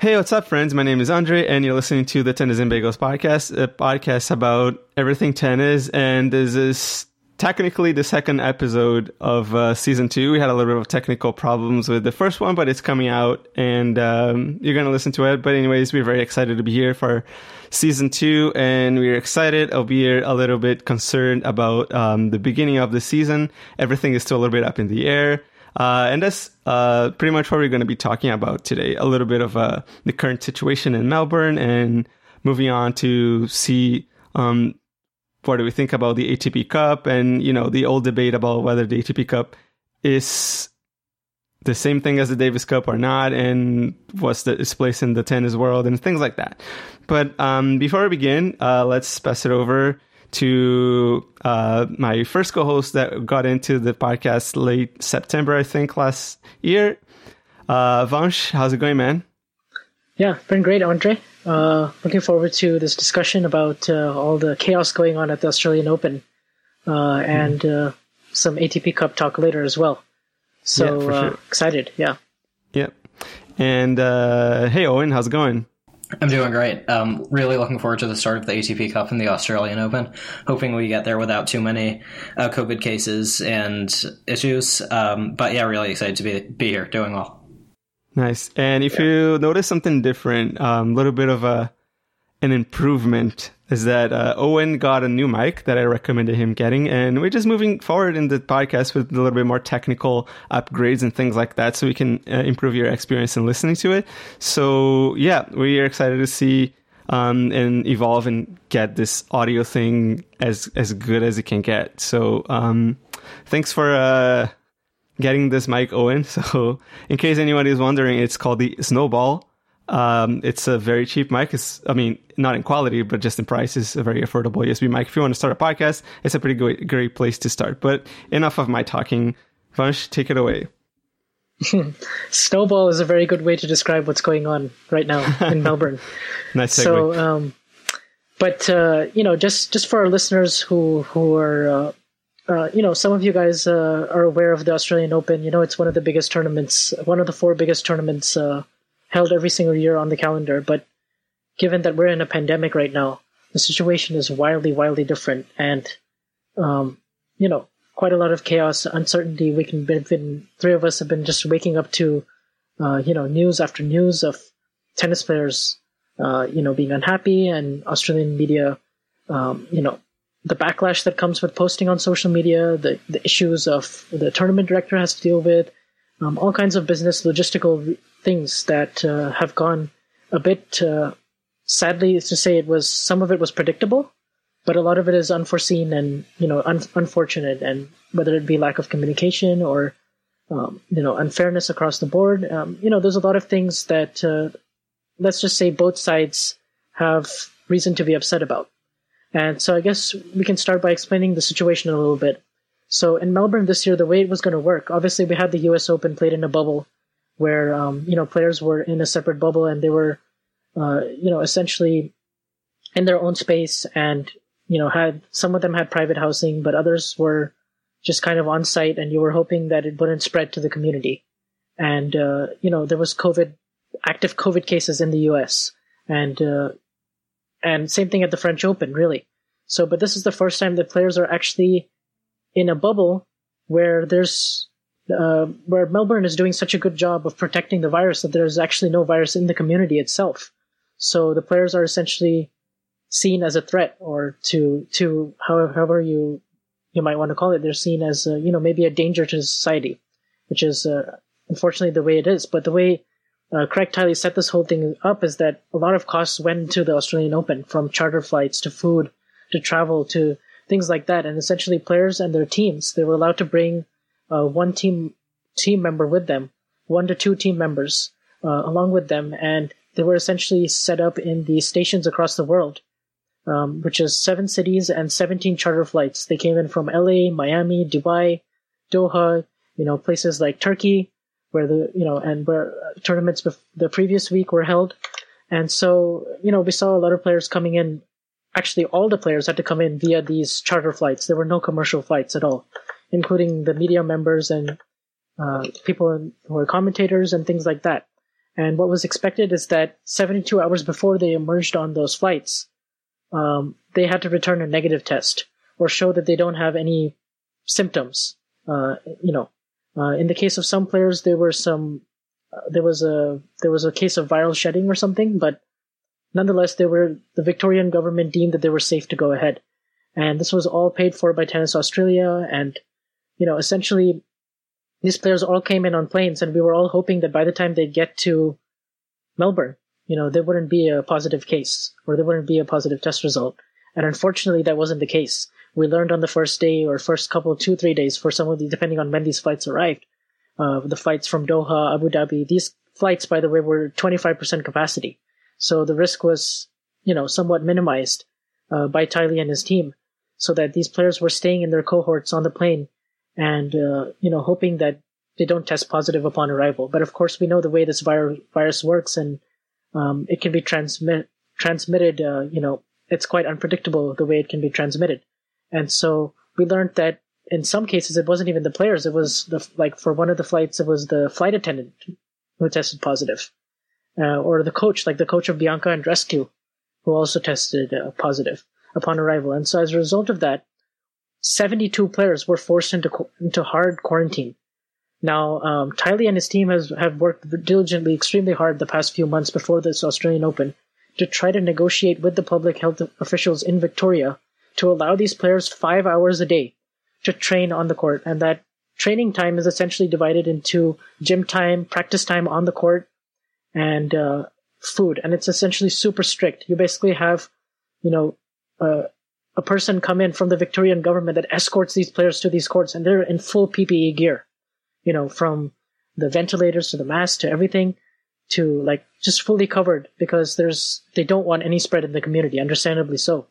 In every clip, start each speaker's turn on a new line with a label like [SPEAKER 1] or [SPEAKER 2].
[SPEAKER 1] Hey, what's up, friends? My name is Andre, and you're listening to the Tennis and Bagels podcast, a podcast about everything tennis. And this is technically the second episode of uh, season two. We had a little bit of technical problems with the first one, but it's coming out, and um, you're going to listen to it. But, anyways, we're very excited to be here for season two, and we're excited. I'll be a little bit concerned about um, the beginning of the season. Everything is still a little bit up in the air. Uh, and that's uh, pretty much what we're going to be talking about today. A little bit of uh, the current situation in Melbourne and moving on to see um, what do we think about the ATP Cup and, you know, the old debate about whether the ATP Cup is the same thing as the Davis Cup or not, and what's the, its place in the tennis world and things like that. But um, before we begin, uh, let's pass it over to uh, my first co-host that got into the podcast late September, I think, last year. Uh, Vansh, how's it going, man?
[SPEAKER 2] Yeah, been great, Andre. Uh, looking forward to this discussion about uh, all the chaos going on at the Australian Open uh, and uh, some ATP Cup talk later as well. So
[SPEAKER 1] Yeah,
[SPEAKER 2] uh,
[SPEAKER 1] sure.
[SPEAKER 2] excited, yeah.
[SPEAKER 1] Yep. And uh, hey, Owen, how's it going?
[SPEAKER 3] I'm doing great. Um, really looking forward to the start of the ATP Cup and the Australian Open. Hoping we get there without too many uh, COVID cases and issues. Um, but yeah, really excited to be be here, doing well.
[SPEAKER 1] Nice. And if you notice something different, a um, little bit of a an improvement is that uh, Owen got a new mic that I recommended him getting, and we're just moving forward in the podcast with a little bit more technical upgrades and things like that, so we can uh, improve your experience in listening to it. So yeah, we are excited to see um, and evolve and get this audio thing as as good as it can get. So um, thanks for. Uh, getting this mic, Owen. So, in case anyone is wondering, it's called the Snowball. Um, it's a very cheap mic. It's, I mean, not in quality, but just in price. It's a very affordable USB mic. If you want to start a podcast, it's a pretty great, great place to start. But enough of my talking. Vansh, take it away.
[SPEAKER 2] Snowball is a very good way to describe what's going on right now in Melbourne.
[SPEAKER 1] Nice segue.
[SPEAKER 2] So, um, but uh, you know, just just for our listeners who who are, uh, uh, you know, some of you guys uh, are aware of the Australian Open. You know, it's one of the biggest tournaments, one of the four biggest tournaments uh, held every single year on the calendar. But given that we're in a pandemic right now, the situation is wildly, wildly different, and um, you know, quite a lot of chaos, uncertainty. We can been, three of us have been just waking up to, uh, you know, news after news of tennis players uh, you know, being unhappy and Australian media, um, you know, the backlash that comes with posting on social media, the, the issues of the tournament director has to deal with, um, all kinds of business logistical things that uh, have gone a bit, uh, sadly to say it was, some of it was predictable, but a lot of it is unforeseen and, you know, un- unfortunate and whether it be lack of communication or, um, you know, unfairness across the board. Um, you know, there's a lot of things that, uh, let's just say both sides have reason to be upset about. And so I guess we can start by explaining the situation a little bit. So in Melbourne this year, the way it was going to work, obviously we had the U.S. Open played in a bubble where, um, you know, players were in a separate bubble and they were, uh, you know, essentially in their own space and, you know, had, some of them had private housing, but others were just kind of on site and you were hoping that it wouldn't spread to the community. And, uh, you know, there was COVID active COVID cases in the U.S. and uh, and same thing at the French Open, really. So, but this is the first time that players are actually in a bubble where there's uh, where Melbourne is doing such a good job of protecting the virus that there's actually no virus in the community itself. So the players are essentially seen as a threat or to to however you you might want to call it. They're seen as uh, you know maybe a danger to society, which is uh, unfortunately the way it is. But the way uh, Craig Tiley set this whole thing up is that a lot of costs went to the Australian Open, from charter flights to food to travel to things like that. And essentially, players and their teams they were allowed to bring uh, one team team member with them, one to two team members uh, along with them, and they were essentially set up in the stations across the world, um, which is seven cities and 17 charter flights. They came in from LA, Miami, Dubai, Doha, you know, places like Turkey, where the, you know, and where tournaments bef- the previous week were held. And so, you know, we saw a lot of players coming in. Actually, all the players had to come in via these charter flights. There were no commercial flights at all, including the media members and uh, people who are commentators and things like that. And what was expected is that 72 hours before they emerged on those flights, um, they had to return a negative test or show that they don't have any symptoms. Uh, you know, uh, in the case of some players, there were some, uh, there was a there was a case of viral shedding or something, but nonetheless, they were the Victorian government deemed that they were safe to go ahead, and this was all paid for by Tennis Australia, and you know, essentially, these players all came in on planes, and we were all hoping that by the time they'd get to Melbourne, you know, there wouldn't be a positive case or there wouldn't be a positive test result. And unfortunately, that wasn't the case. We learned on the first day or first couple, two, three days for some of the, depending on when these flights arrived, uh, the flights from Doha, Abu Dhabi, these flights, by the way, were 25% capacity. So the risk was, you know, somewhat minimized, uh, by Tiley and his team so that these players were staying in their cohorts on the plane and uh, you know hoping that they don't test positive upon arrival. But of course, we know the way this vir- virus works, and um, it can be transmit transmitted. Uh, you know, it's quite unpredictable the way it can be transmitted, and so we learned that in some cases it wasn't even the players; it was the like for one of the flights, it was the flight attendant who tested positive, uh, or the coach, like the coach of Bianca Andreescu, who also tested uh, positive upon arrival. And so as a result of that, 72 players were forced into into hard quarantine. Now, um, and his team has have worked diligently, extremely hard the past few months before this Australian Open to try to negotiate with the public health officials in Victoria to allow these players five hours a day to train on the court, and that training time is essentially divided into gym time, practice time on the court, and uh, food, and it's essentially super strict. You basically have, you know, uh, a person come in from the Victorian government that escorts these players to these courts, and they're in full PPE gear, you know, from the ventilators to the mask to everything, to like just fully covered because there's they don't want any spread in the community, understandably so.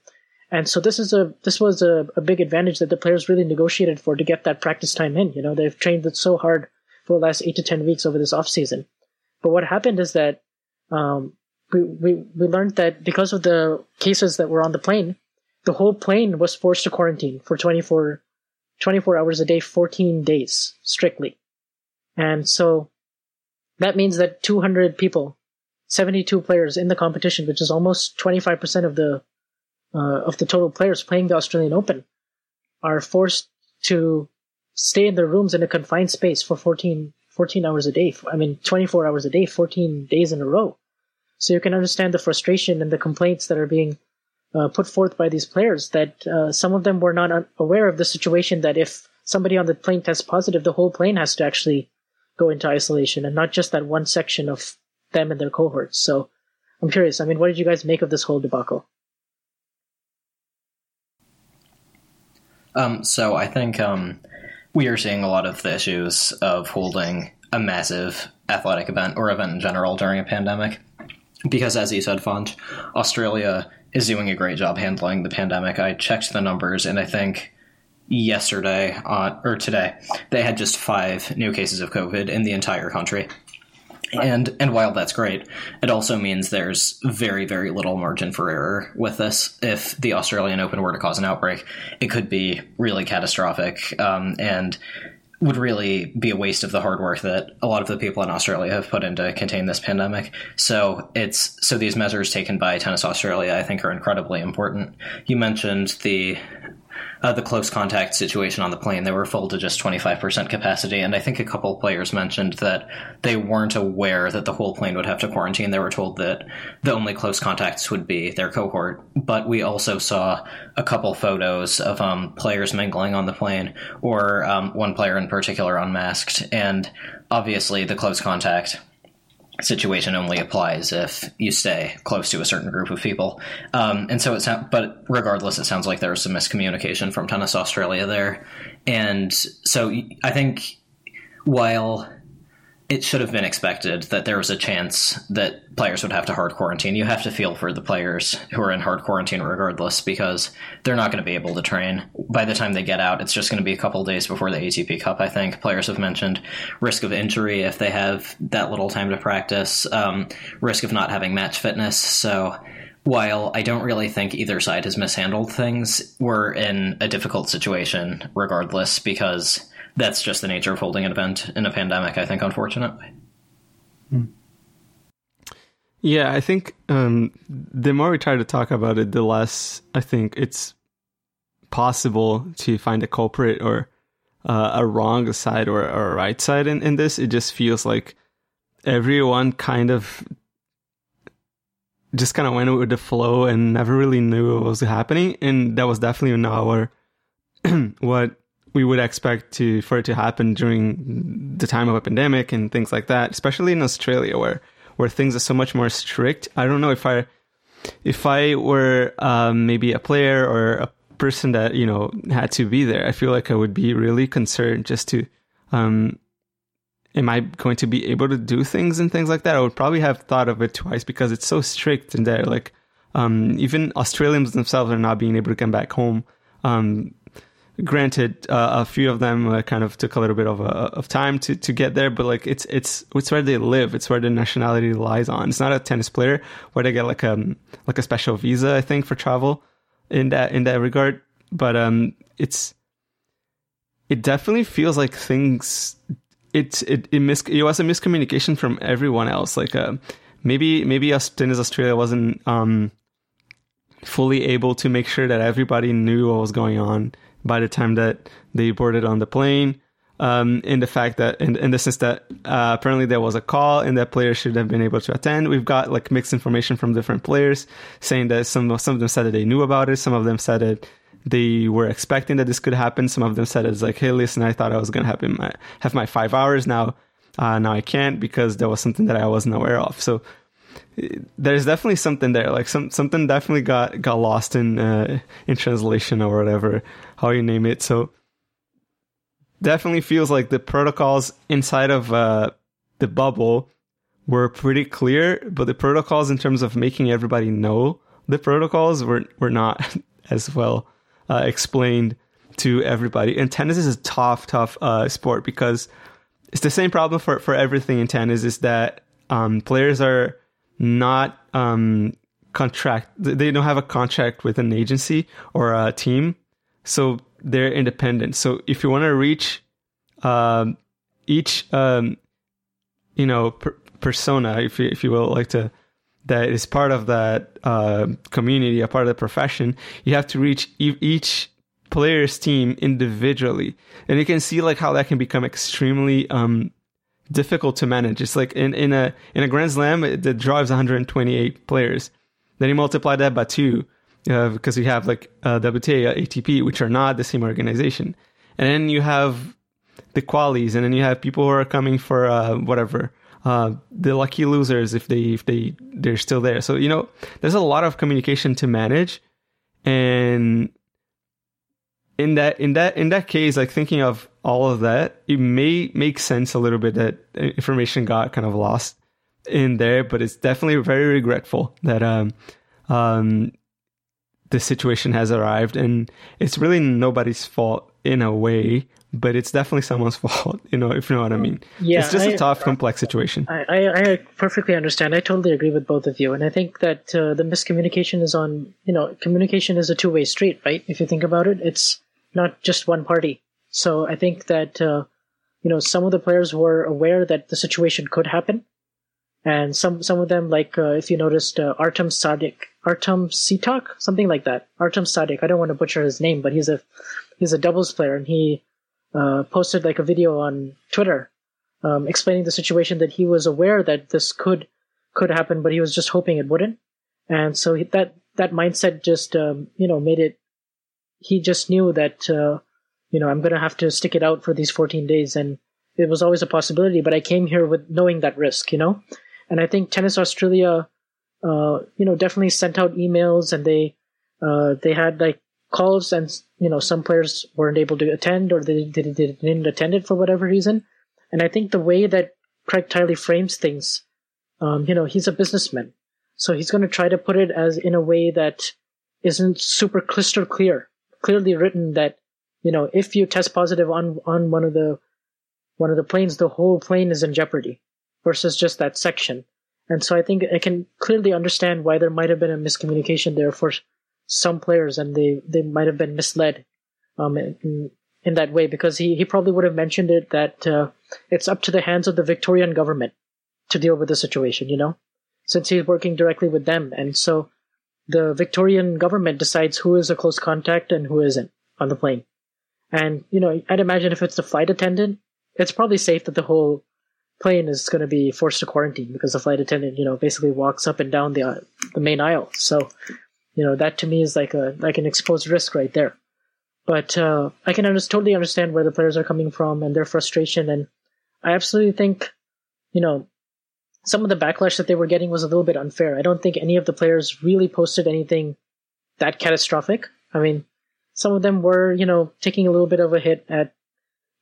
[SPEAKER 2] And so this is a this was a, a big advantage that the players really negotiated for to get that practice time in. You know, they've trained it so hard for the last eight to ten weeks over this off season. But what happened is that um, we, we we learned that because of the cases that were on the plane, the whole plane was forced to quarantine for 24, 24 hours a day, 14 days strictly. And so that means that 200 people, 72 players in the competition, which is almost 25% of the, uh, of the total players playing the Australian Open, are forced to stay in their rooms in a confined space for 14, 14 hours a day. I mean, 24 hours a day, 14 days in a row. So you can understand the frustration and the complaints that are being uh, put forth by these players that uh, some of them were not aware of the situation that if somebody on the plane tests positive, the whole plane has to actually go into isolation and not just that one section of them and their cohorts. So I'm curious. I mean, what did you guys make of this whole debacle?
[SPEAKER 3] Um, so I think um, we are seeing a lot of the issues of holding a massive athletic event or event in general during a pandemic. Because, as you said, Font, Australia is doing a great job handling the pandemic. I checked the numbers, and I think yesterday or today they had just five new cases of COVID in the entire country. And and while that's great, it also means there's very very little margin for error with this. If the Australian Open were to cause an outbreak, it could be really catastrophic. Um, and would really be a waste of the hard work that a lot of the people in Australia have put in to contain this pandemic. So it's so these measures taken by Tennis Australia, I think, are incredibly important. You mentioned the uh, the close contact situation on the plane. They were full to just 25% capacity. And I think a couple players mentioned that they weren't aware that the whole plane would have to quarantine. They were told that the only close contacts would be their cohort. But we also saw a couple photos of um, players mingling on the plane, or um, one player in particular unmasked. And obviously, the close contact situation only applies if you stay close to a certain group of people. Um, and so it sounds, but regardless, it sounds like there was some miscommunication from Tennis Australia there. And so I think while it should have been expected that there was a chance that players would have to hard quarantine. You have to feel for the players who are in hard quarantine regardless because they're not going to be able to train. By the time they get out, it's just going to be a couple days before the ATP Cup, I think. Players have mentioned risk of injury if they have that little time to practice, um, risk of not having match fitness. So while I don't really think either side has mishandled things, we're in a difficult situation regardless because that's just the nature of holding an event in a pandemic. I think, unfortunately.
[SPEAKER 1] Yeah, I think um, the more we try to talk about it, the less I think it's possible to find a culprit or uh, a wrong side or, or, a right side in, in this. It just feels like everyone kind of just kind of went with the flow and never really knew what was happening. And that was definitely not our what we would expect to for it to happen during the time of a pandemic and things like that, especially in Australia where where things are so much more strict. I don't know if I if I were um, maybe a player or a person that you know had to be there, I feel like I would be really concerned just to um, am I going to be able to do things and things like that? I would probably have thought of it twice because it's so strict in there. Like um, even Australians themselves are not being able to come back home. Um, granted, uh, a few of them uh, kind of took a little bit of, uh, of time to, to get there, but like it's it's it's where they live. It's where the nationality lies on. It's not a tennis player where they get like a um, like a special visa, I think, for travel in that in that regard. But um, it's it definitely feels like things. It it it, mis- it was a miscommunication from everyone else. Like uh, maybe maybe Tennis Australia wasn't um fully able to make sure that everybody knew what was going on by the time that they boarded on the plane. Um, in the fact that, in, in the sense that uh, apparently there was a call and that players should have been able to attend. We've got like mixed information from different players saying that some some of them said that they knew about it. Some of them said that they were expecting that this could happen. Some of them said it's like, hey, listen, I thought I was gonna have my have my five hours now. Uh, now I can't because there was something that I wasn't aware of. So there's definitely something there. Like some something definitely got got lost in uh, in translation or whatever how you name it. So definitely feels like the protocols inside of uh, the bubble were pretty clear, but the protocols in terms of making everybody know the protocols were were not as well uh, explained to everybody. And tennis is a tough, tough uh, sport because it's the same problem for for everything in tennis. Is that um, players are not um, contract. They don't have a contract with an agency or a team, so they're independent. So if you want to reach um, each, um, you know, per- persona, if you, if you will, like to that is part of that uh, community, a part of the profession, you have to reach e- each player's team individually, and you can see like how that can become extremely um, difficult to manage. It's like in, in a in a Grand Slam, the draw is 128 players. Then you multiply that by two uh, because you have like uh, WTA, ATP, which are not the same organization, and then you have the qualies, and then you have people who are coming for uh, whatever. Uh, the lucky losers if they if they they're still there. So you know, there's a lot of communication to manage, and in that in that in that case, like thinking of all of that, it may make sense a little bit that information got kind of lost in there, but it's definitely very regretful that um um the situation has arrived. And it's really nobody's fault in a way but it's definitely someone's fault you know if you know what i mean. Yeah it's just I, a tough complex situation.
[SPEAKER 2] I, I, I perfectly understand. I totally agree with both of you. And i think that uh, the miscommunication is on you know communication is a two-way street right? If you think about it it's not just one party. So I think that uh, you know some of the players were aware that the situation could happen, and some some of them, like uh, if you noticed, uh, Artem Sadik, Artem Sitak, something like that. Artem Sadik. I don't want to butcher his name, but he's a he's a doubles player, and he uh, posted like a video on Twitter um, explaining the situation that he was aware that this could could happen, but he was just hoping it wouldn't. And so that that mindset just um, you know made it. He just knew that uh, you know I'm going to have to stick it out for these 14 days, and it was always a possibility. But I came here with knowing that risk, you know, and I think Tennis Australia, uh, you know, definitely sent out emails, and they uh, they had like calls, and you know some players weren't able to attend or they, they, they didn't attend it for whatever reason. And I think the way that Craig Tiley frames things, um, you know, he's a businessman. So he's going to try to put it as in a way that isn't super crystal clear, clearly written that, you know, if you test positive on, on one of the, one of the planes, the whole plane is in jeopardy versus just that section. And so I think I can clearly understand why there might have been a miscommunication there for some players and they, they might have been misled, um, in, in that way because he, he probably would have mentioned it that, uh, it's up to the hands of the Victorian government to deal with the situation, you know, since he's working directly with them. And so the Victorian government decides who is a close contact and who isn't on the plane. And, you know, I'd imagine if it's the flight attendant, it's probably safe that the whole plane is going to be forced to quarantine because the flight attendant, you know, basically walks up and down the, uh, the main aisle. So, you know, that to me is like a, like an exposed risk right there. But, uh, I can under- totally understand where the players are coming from and their frustration. And I absolutely think, you know, some of the backlash that they were getting was a little bit unfair. I don't think any of the players really posted anything that catastrophic. I mean, some of them were, you know, taking a little bit of a hit at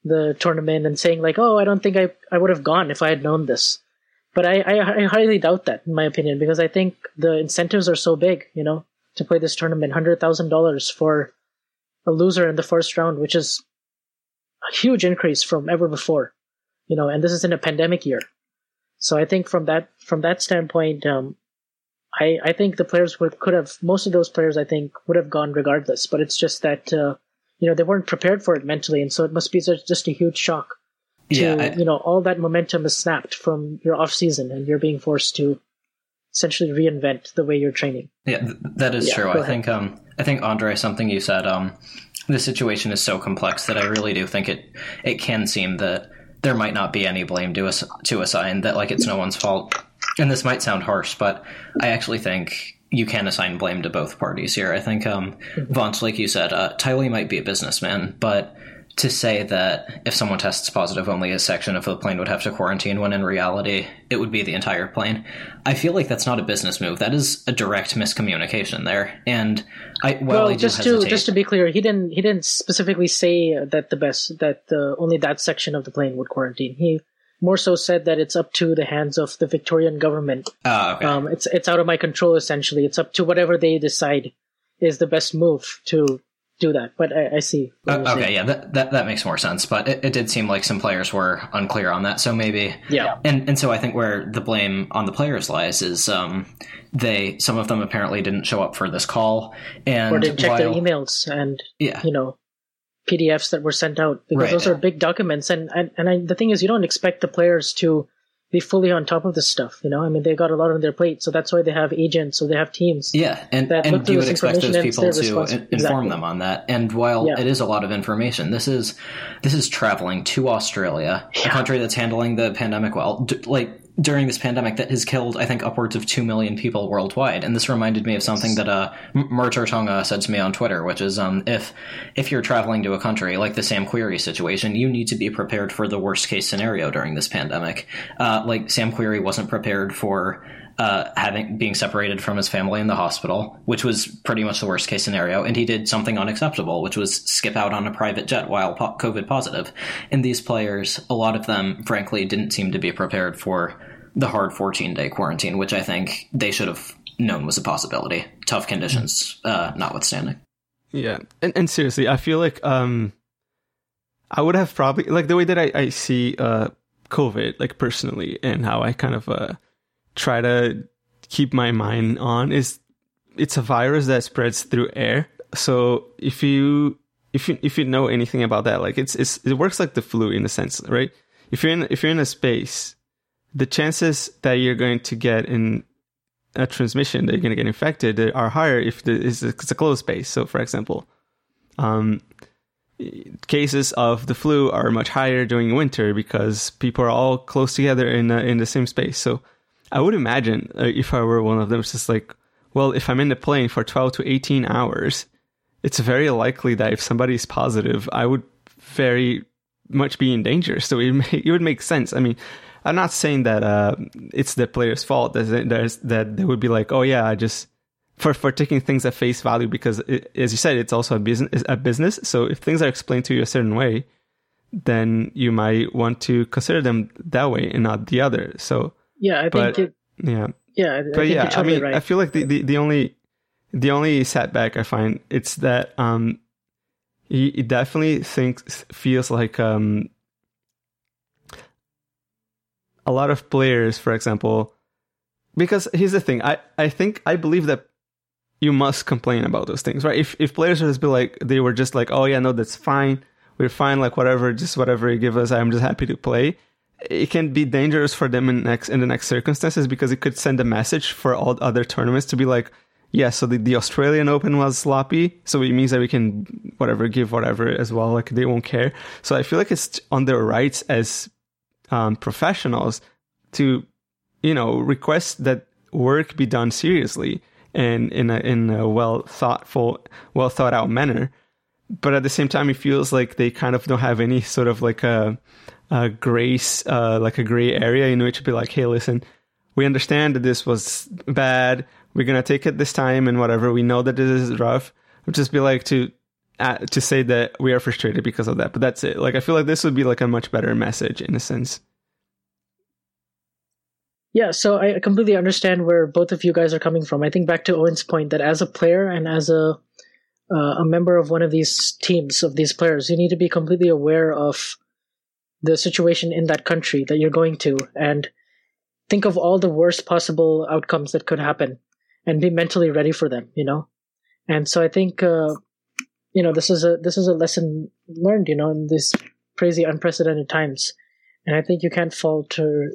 [SPEAKER 2] the tournament and saying like, "Oh, I don't think I I would have gone if I had known this." But I, I, I highly doubt that, in my opinion, because I think the incentives are so big, you know, to play this tournament, hundred thousand dollars for a loser in the first round, which is a huge increase from ever before you know, and this is in a pandemic year. So I think from that from that standpoint, um, I I think the players would could have most of those players I think would have gone regardless. But it's just that uh, you know they weren't prepared for it mentally, and so it must be just a huge shock. To, yeah, I, you know, all that momentum is snapped from your off season, and you're being forced to essentially reinvent the way you're training.
[SPEAKER 3] Yeah, th- that is yeah, true. I ahead. think um, I think Andre, something you said, um, the situation is so complex that I really do think it it can seem that there might not be any blame to us to assign that like it's no one's fault. And this might sound harsh, but I actually think you can assign blame to both parties here. I think um, mm-hmm. Vansh, like you said, uh, Tiley might be a businessman, but to say that if someone tests positive, only a section of the plane would have to quarantine when in reality it would be the entire plane. I feel like that's not a business move. That is a direct miscommunication there. And I well,
[SPEAKER 2] well just to just to be clear, he didn't he didn't specifically say that the best that uh, only that section of the plane would quarantine. He more so said that it's up to the hands of the Victorian government.
[SPEAKER 3] Oh, okay.
[SPEAKER 2] Um, it's it's out of my control essentially. It's up to whatever they decide is the best move to do that. But I, I see.
[SPEAKER 3] Uh, okay, yeah, that, that that makes more sense. But it, it, did seem like some players were unclear on that. So maybe,
[SPEAKER 2] yeah.
[SPEAKER 3] And and so I think where the blame on the players lies is um, they some of them apparently didn't show up for this call and
[SPEAKER 2] or didn't check while, their emails and yeah. you know PDFs that were sent out because right. those are big documents. And and and I, the thing is, you don't expect the players to be fully on top of this stuff. You know, I mean, they got a lot on their plate, so that's why they have agents, so they have teams.
[SPEAKER 3] Yeah, and and you would expect those people to inform exactly. them on that. And while yeah. it is a lot of information, this is this is traveling to Australia, yeah. a country that's handling the pandemic well. like during this pandemic that has killed, I think, upwards of 2 million people worldwide. And this reminded me of something that uh, Mert Ertunga said to me on Twitter, which is um, if if you're traveling to a country like the Sam Querrey situation, you need to be prepared for the worst case scenario during this pandemic. Uh, like, Sam Querrey wasn't prepared for uh, having being separated from his family in the hospital, which was pretty much the worst case scenario, and he did something unacceptable, which was skip out on a private jet while po- COVID positive. And these players, a lot of them, frankly, didn't seem to be prepared for the hard 14 day quarantine, which I think they should have known was a possibility. Tough conditions, uh, notwithstanding.
[SPEAKER 1] Yeah, and and seriously, I feel like um, I would have probably like the way that I I see uh COVID like personally and how I kind of uh try to keep my mind on is it's a virus that spreads through air. So if you if you if you know anything about that, like it's it's it works like the flu in a sense, right? If you're in if you're in a space, the chances that you're going to get in a transmission that you're going to get infected are higher if the, it's, a, it's a closed space. So, for example, um, cases of the flu are much higher during winter because people are all close together in uh, in the same space. So, I would imagine uh, if I were one of them, it's just like, well, if I'm in the plane for 12 to 18 hours, it's very likely that if somebody's positive, I would very much be in danger. So it, it would make sense. I mean, I'm not saying that uh, it's the player's fault. That there's that they would be like, oh yeah, I just for for taking things at face value because, it, as you said, it's also a business. A business. So if things are explained to you a certain way, then you might want to consider them that way and not the other. So
[SPEAKER 2] yeah, I
[SPEAKER 1] but,
[SPEAKER 2] think it,
[SPEAKER 1] yeah,
[SPEAKER 2] yeah, I
[SPEAKER 1] but yeah,
[SPEAKER 2] totally
[SPEAKER 1] I mean,
[SPEAKER 2] right.
[SPEAKER 1] I feel like the, the, the only the only setback I find it's that um, he, he definitely thinks feels like um a lot of players, for example, because here's the thing, I, I think I believe that you must complain about those things, right? If if players would just be like they were just like, oh yeah, no, that's fine, we're fine, like whatever, just whatever you give us, I'm just happy to play. It can be dangerous for them in next in the next circumstances because it could send a message for all other tournaments to be like, yeah, so the, the Australian Open was sloppy, so it means that we can whatever give whatever as well, like they won't care. So I feel like it's on their rights as um, professionals to, you know, request that work be done seriously and in a in a well thoughtful, well thought out manner. But at the same time, it feels like they kind of don't have any sort of like a, a grace, uh, like a gray area in which to be like, hey, listen, we understand that this was bad. We're gonna take it this time and whatever. We know that this is rough. Just be like to uh, to say that we are frustrated because of that. But that's it. Like I feel like this would be like a much better message in a sense.
[SPEAKER 2] Yeah, so I completely understand where both of you guys are coming from. I think back to Owen's point that as a player and as a uh, a member of one of these teams of these players, you need to be completely aware of the situation in that country that you're going to and think of all the worst possible outcomes that could happen and be mentally ready for them, you know? And so I think uh, you know this is a this is a lesson learned, you know, in these crazy unprecedented times. And I think you can't fault or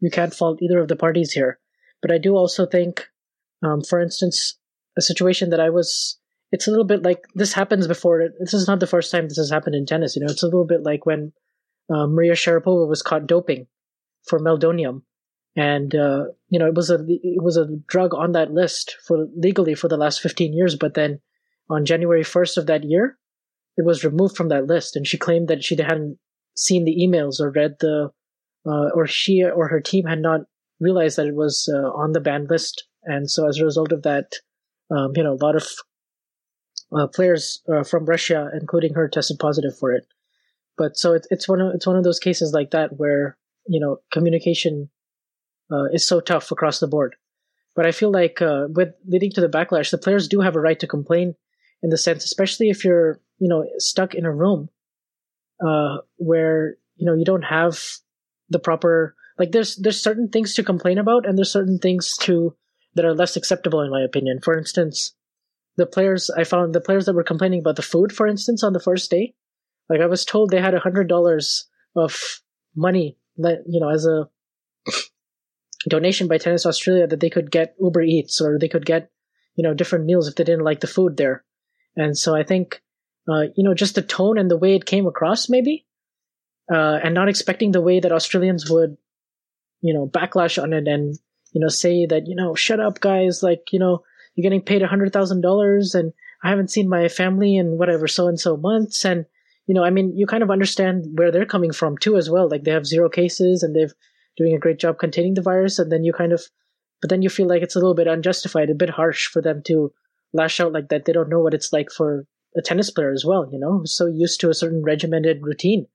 [SPEAKER 2] you can't fault either of the parties here. But I do also think, um, for instance, a situation that I was, it's a little bit like this happens before. This is not the first time this has happened in tennis. You know, it's a little bit like when uh, Maria Sharapova was caught doping for meldonium, and uh, you know it was a it was a drug on that list for legally for the last fifteen years. But then on January first of that year, it was removed from that list, and she claimed that she hadn't seen the emails or read the uh, or she or her team had not realized that it was uh, on the banned list, and so as a result of that, um, you know, a lot of uh, players from Russia, including her, tested positive for it. But so it's it's one of it's one of those cases like that where you know communication uh, is so tough across the board. But I feel like uh, with leading to the backlash, the players do have a right to complain in the sense, especially if you're you know stuck in a room where you know you don't have the proper like there's there's certain things to complain about and there's certain things to that are less acceptable in my opinion for instance the players i found the players that were complaining about the food for instance on the first day like i was told they had a hundred dollars of money that you know as a donation by tennis australia that they could get uber eats or they could get you know different meals if they didn't like the food there. And so i think uh, you know just the tone and the way it came across maybe uh, and not expecting the way that Australians would, you know, backlash on it and you know say that you know shut up guys. Like you know you're getting paid a hundred thousand dollars and I haven't seen my family in whatever so and so months and you know I mean you kind of understand where they're coming from too as well. Like they have zero cases and they've doing a great job containing the virus and then you kind of but then you feel like it's a little bit unjustified a bit harsh for them to lash out like that. They don't know what it's like for a tennis player as well you know? Who's so used to a certain regimented routine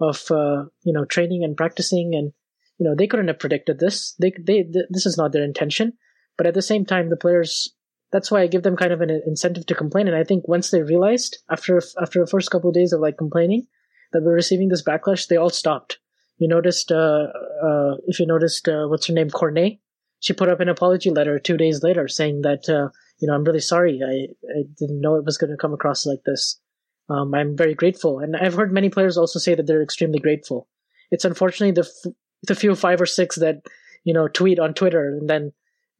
[SPEAKER 2] of uh, you know training and practicing and you know they couldn't have predicted this. They they th- this is not their intention. But at the same time the players that's why I give them kind of an incentive to complain. And I think once they realized after after the first couple of days of like complaining that we're receiving this backlash they all stopped. You noticed uh, uh, if you noticed uh, what's her name? Cornet she put up an apology letter two days later saying that uh, you know I'm really sorry. I, I didn't know it was going to come across like this. Um, I'm very grateful, and I've heard many players also say that they're extremely grateful. It's unfortunately the f- the few five or six that you know tweet on Twitter and then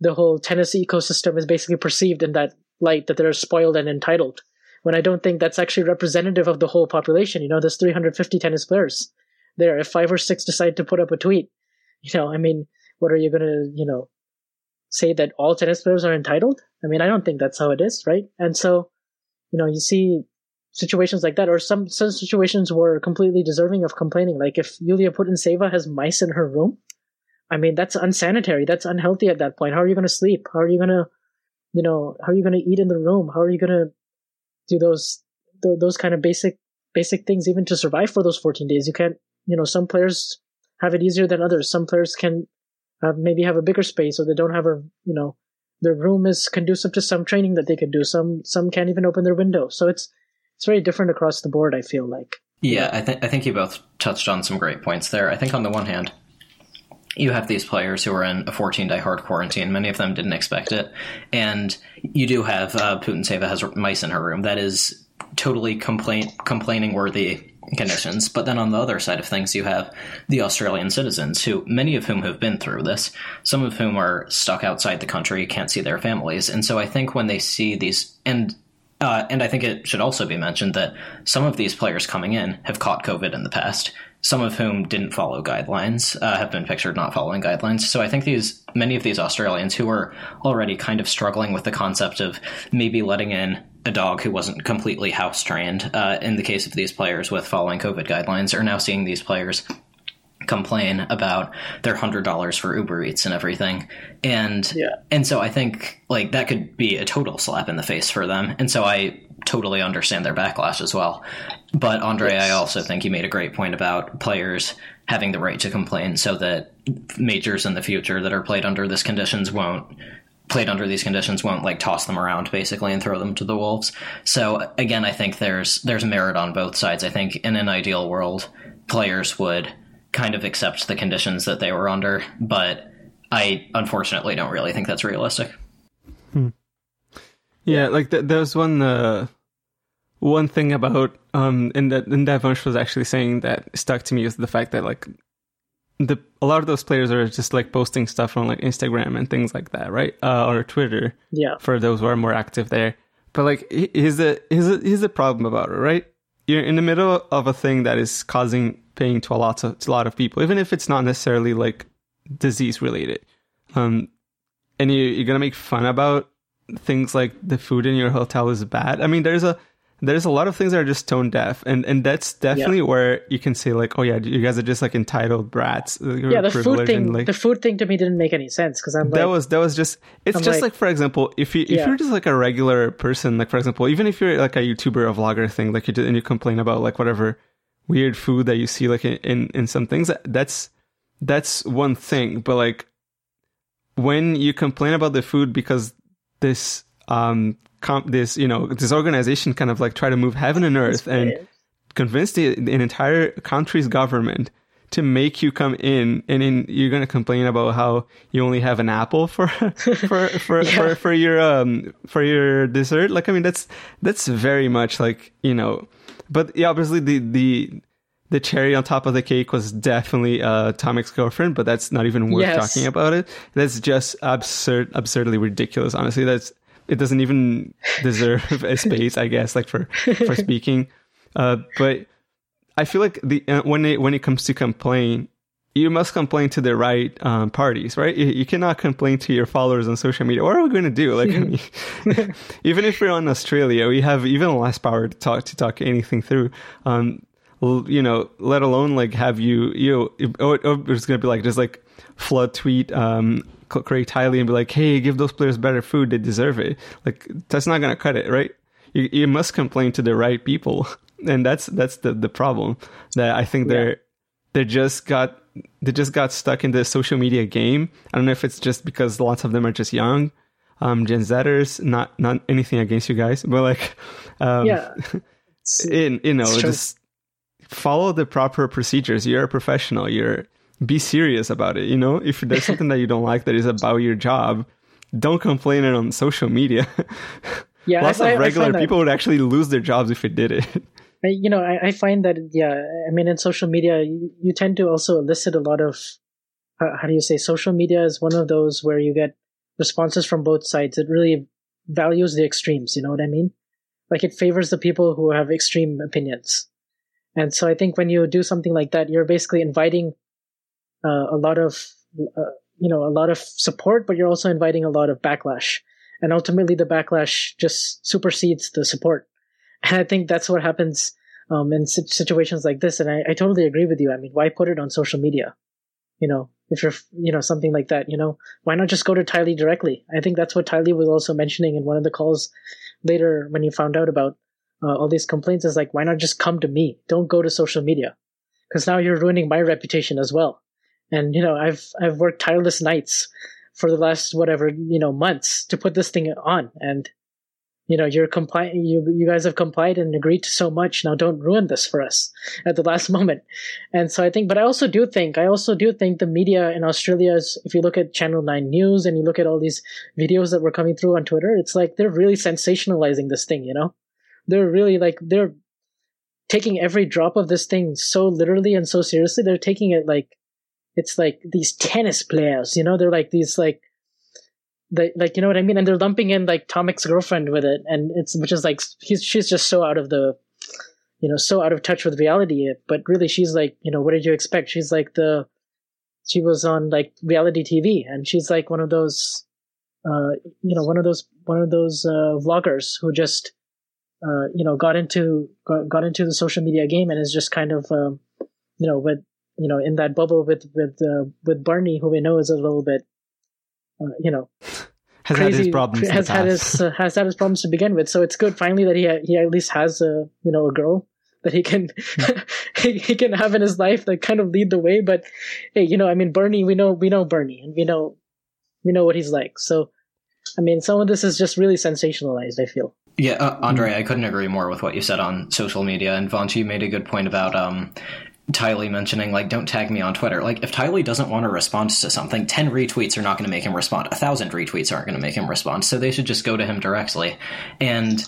[SPEAKER 2] the whole tennis ecosystem is basically perceived in that light that they're spoiled and entitled. When I don't think that's actually representative of the whole population. You know, there's 350 tennis players there. If five or six decide to put up a tweet, you know, I mean, what are you going to, you know, say that all tennis players are entitled? I mean, I don't think that's how it is, right? And so, you know, you see situations like that, or some, some situations were completely deserving of complaining. Like if Yulia Putintseva has mice in her room, I mean, that's unsanitary. That's unhealthy at that point. How are you going to sleep? How are you going to, you know, how are you going to eat in the room? How are you going to do those, those kind of basic, basic things even to survive for those 14 days? You can't, you know, some players have it easier than others. Some players can maybe have a bigger space or they don't have a, you know, their room is conducive to some training that they can do. Some, some can't even open their window. So it's, it's very different across the board. I feel like.
[SPEAKER 3] Yeah, I think I think you both touched on some great points there. I think on the one hand, you have these players who are in a 14 day hard quarantine. Many of them didn't expect it. And you do have uh, Putintseva has mice in her room. That is totally complaint, complaining worthy conditions. But then on the other side of things, you have the Australian citizens, who many of whom have been through this, some of whom are stuck outside the country, can't see their families. And so I think when they see these, and uh, and I think it should also be mentioned that some of these players coming in have caught COVID in the past some of whom didn't follow guidelines, uh, have been pictured not following guidelines. So I think these many of these Australians who were already kind of struggling with the concept of maybe letting in a dog who wasn't completely house trained, uh, in the case of these players with following COVID guidelines, are now seeing these players complain about their hundred dollars for Uber Eats and everything. And
[SPEAKER 2] yeah.
[SPEAKER 3] and so I think like that could be a total slap in the face for them. And so I totally understand their backlash as well. But Andre, yes. I also think you made a great point about players having the right to complain so that majors in the future that are played under these conditions won't played under these conditions won't like toss them around basically and throw them to the wolves. So again, I think there's there's merit on both sides. I think in an ideal world, players would kind of accept the conditions that they were under, but I unfortunately don't really think that's realistic.
[SPEAKER 1] Hmm. Yeah, like th- there's one uh, one thing about um in that in that was actually saying that stuck to me is the fact that like the a lot of those players are just like posting stuff on like Instagram and things like that, right? Uh, or Twitter.
[SPEAKER 2] Yeah.
[SPEAKER 1] For those who are more active there, but like here's the here's the, here's the problem about it, right? You're in the middle of a thing that is causing pain to a lot of to a lot of people, even if it's not necessarily like disease related. Um, and you, you're gonna make fun about things like the food in your hotel is bad. I mean, there's a there's a lot of things that are just tone deaf, and and that's definitely yeah. where you can say like, oh yeah, you guys are just like entitled brats.
[SPEAKER 2] Yeah, the food thing, like, the food thing to me didn't make any sense because I'm like,
[SPEAKER 1] that was that was just it's I'm just like, like, for example, if you if yeah. you're just like a regular person, like for example, even if you're like a YouTuber or vlogger thing, like you did, and you complain about like whatever weird food that you see like in in, in some things, that's that's one thing, but like when you complain about the food because this um this you know this organization kind of like try to move heaven and earth and convince the, an entire country's government to make you come in and in, you're going to complain about how you only have an apple for for for, yeah. for for your um for your dessert like i mean that's that's very much like you know but yeah obviously the the the cherry on top of the cake was definitely uh, Tomic's girlfriend, but that's not even worth yes. talking about it. That's just absurd, absurdly ridiculous. Honestly, that's it doesn't even deserve a space, I guess, like for for speaking. Uh, but I feel like the uh, when it when it comes to complain, you must complain to the right um, parties, right? You, you, cannot complain to your followers on social media. What are we going to do? Like, I mean, even if we're on Australia, we have even less power to talk to talk anything through. Um, you know, let alone like have you, you know, it's going to be like just like flood tweet um, Craig Tiley and be like, "Hey, give those players better food; they deserve it." Like that's not gonna cut it, right? You you must complain to the right people, and that's that's the the problem that I think they're yeah. they just got they just got stuck in the social media game. I don't know if it's just because lots of them are just young, um, Gen Zers. Not not anything against you guys, but like, um,
[SPEAKER 2] yeah,
[SPEAKER 1] in you know just follow the proper procedures. You're a professional. You're be serious about it. You know, if there's something that you don't like that is about your job, don't complain it on social media.
[SPEAKER 2] Yeah,
[SPEAKER 1] lots I, of regular people would actually lose their jobs if it did it.
[SPEAKER 2] I, you know, I, I, find that yeah, I mean, in social media, you, you tend to also elicit a lot of uh, how do you say social media is one of those where you get responses from both sides. It really values the extremes. You know what I mean? Like it favors the people who have extreme opinions. And so I think when you do something like that, you're basically inviting uh, a lot of, uh, you know, a lot of support, but you're also inviting a lot of backlash. And ultimately, the backlash just supersedes the support. And I think that's what happens um, in situations like this. And I, I totally agree with you. I mean, why put it on social media? You know, if you're, you know, something like that, you know, why not just go to Tiley directly? I think that's what Tiley was also mentioning in one of the calls later when he found out about uh, all these complaints is like, why not just come to me? Don't go to social media. Cause now you're ruining my reputation as well. And, you know, I've, I've worked tireless nights for the last whatever, you know, months to put this thing on. And you know you're complying you you guys have complied and agreed to so much. Now don't ruin this for us at the last moment. And so i think but i also do think i also do think the media in australia is if you look at channel 9 news and you look at all these videos that were coming through on twitter it's like they're really sensationalizing this thing you know? They're really like they're taking every drop of this thing so literally and so seriously. They're taking it like it's like these tennis players you know they're like these like like you know what I mean, and they're lumping in like Tomic's girlfriend with it, and it's which is like he's she's just so out of the, you know, so out of touch with reality. But really, she's like, you know, what did you expect? She's like the, she was on like reality TV, and she's like one of those, uh, you know, one of those one of those uh, vloggers who just, uh, you know, got into got, got into the social media game and is just kind of, um, you know, with you know in that bubble with with uh, with Bernie, who we know is a little bit uh, you know,
[SPEAKER 1] has crazy, had his problems.
[SPEAKER 2] Has had his uh, has had his problems to begin with. So it's good finally that he ha- he at least has a you know a girl that he can he, he can have in his life that kind of lead the way. But hey, you know, I mean, Bernie, we know we know Bernie, and we know we know what he's like. So, I mean, some of this is just really sensationalized. I feel.
[SPEAKER 3] Yeah, uh, Andre, I couldn't agree more with what you said on social media. And Vansh made a good point about um, Tiley mentioning like don't tag me on Twitter. Like if Tiley doesn't want to respond to something, ten retweets are not going to make him respond. A thousand retweets aren't going to make him respond. So they should just go to him directly. And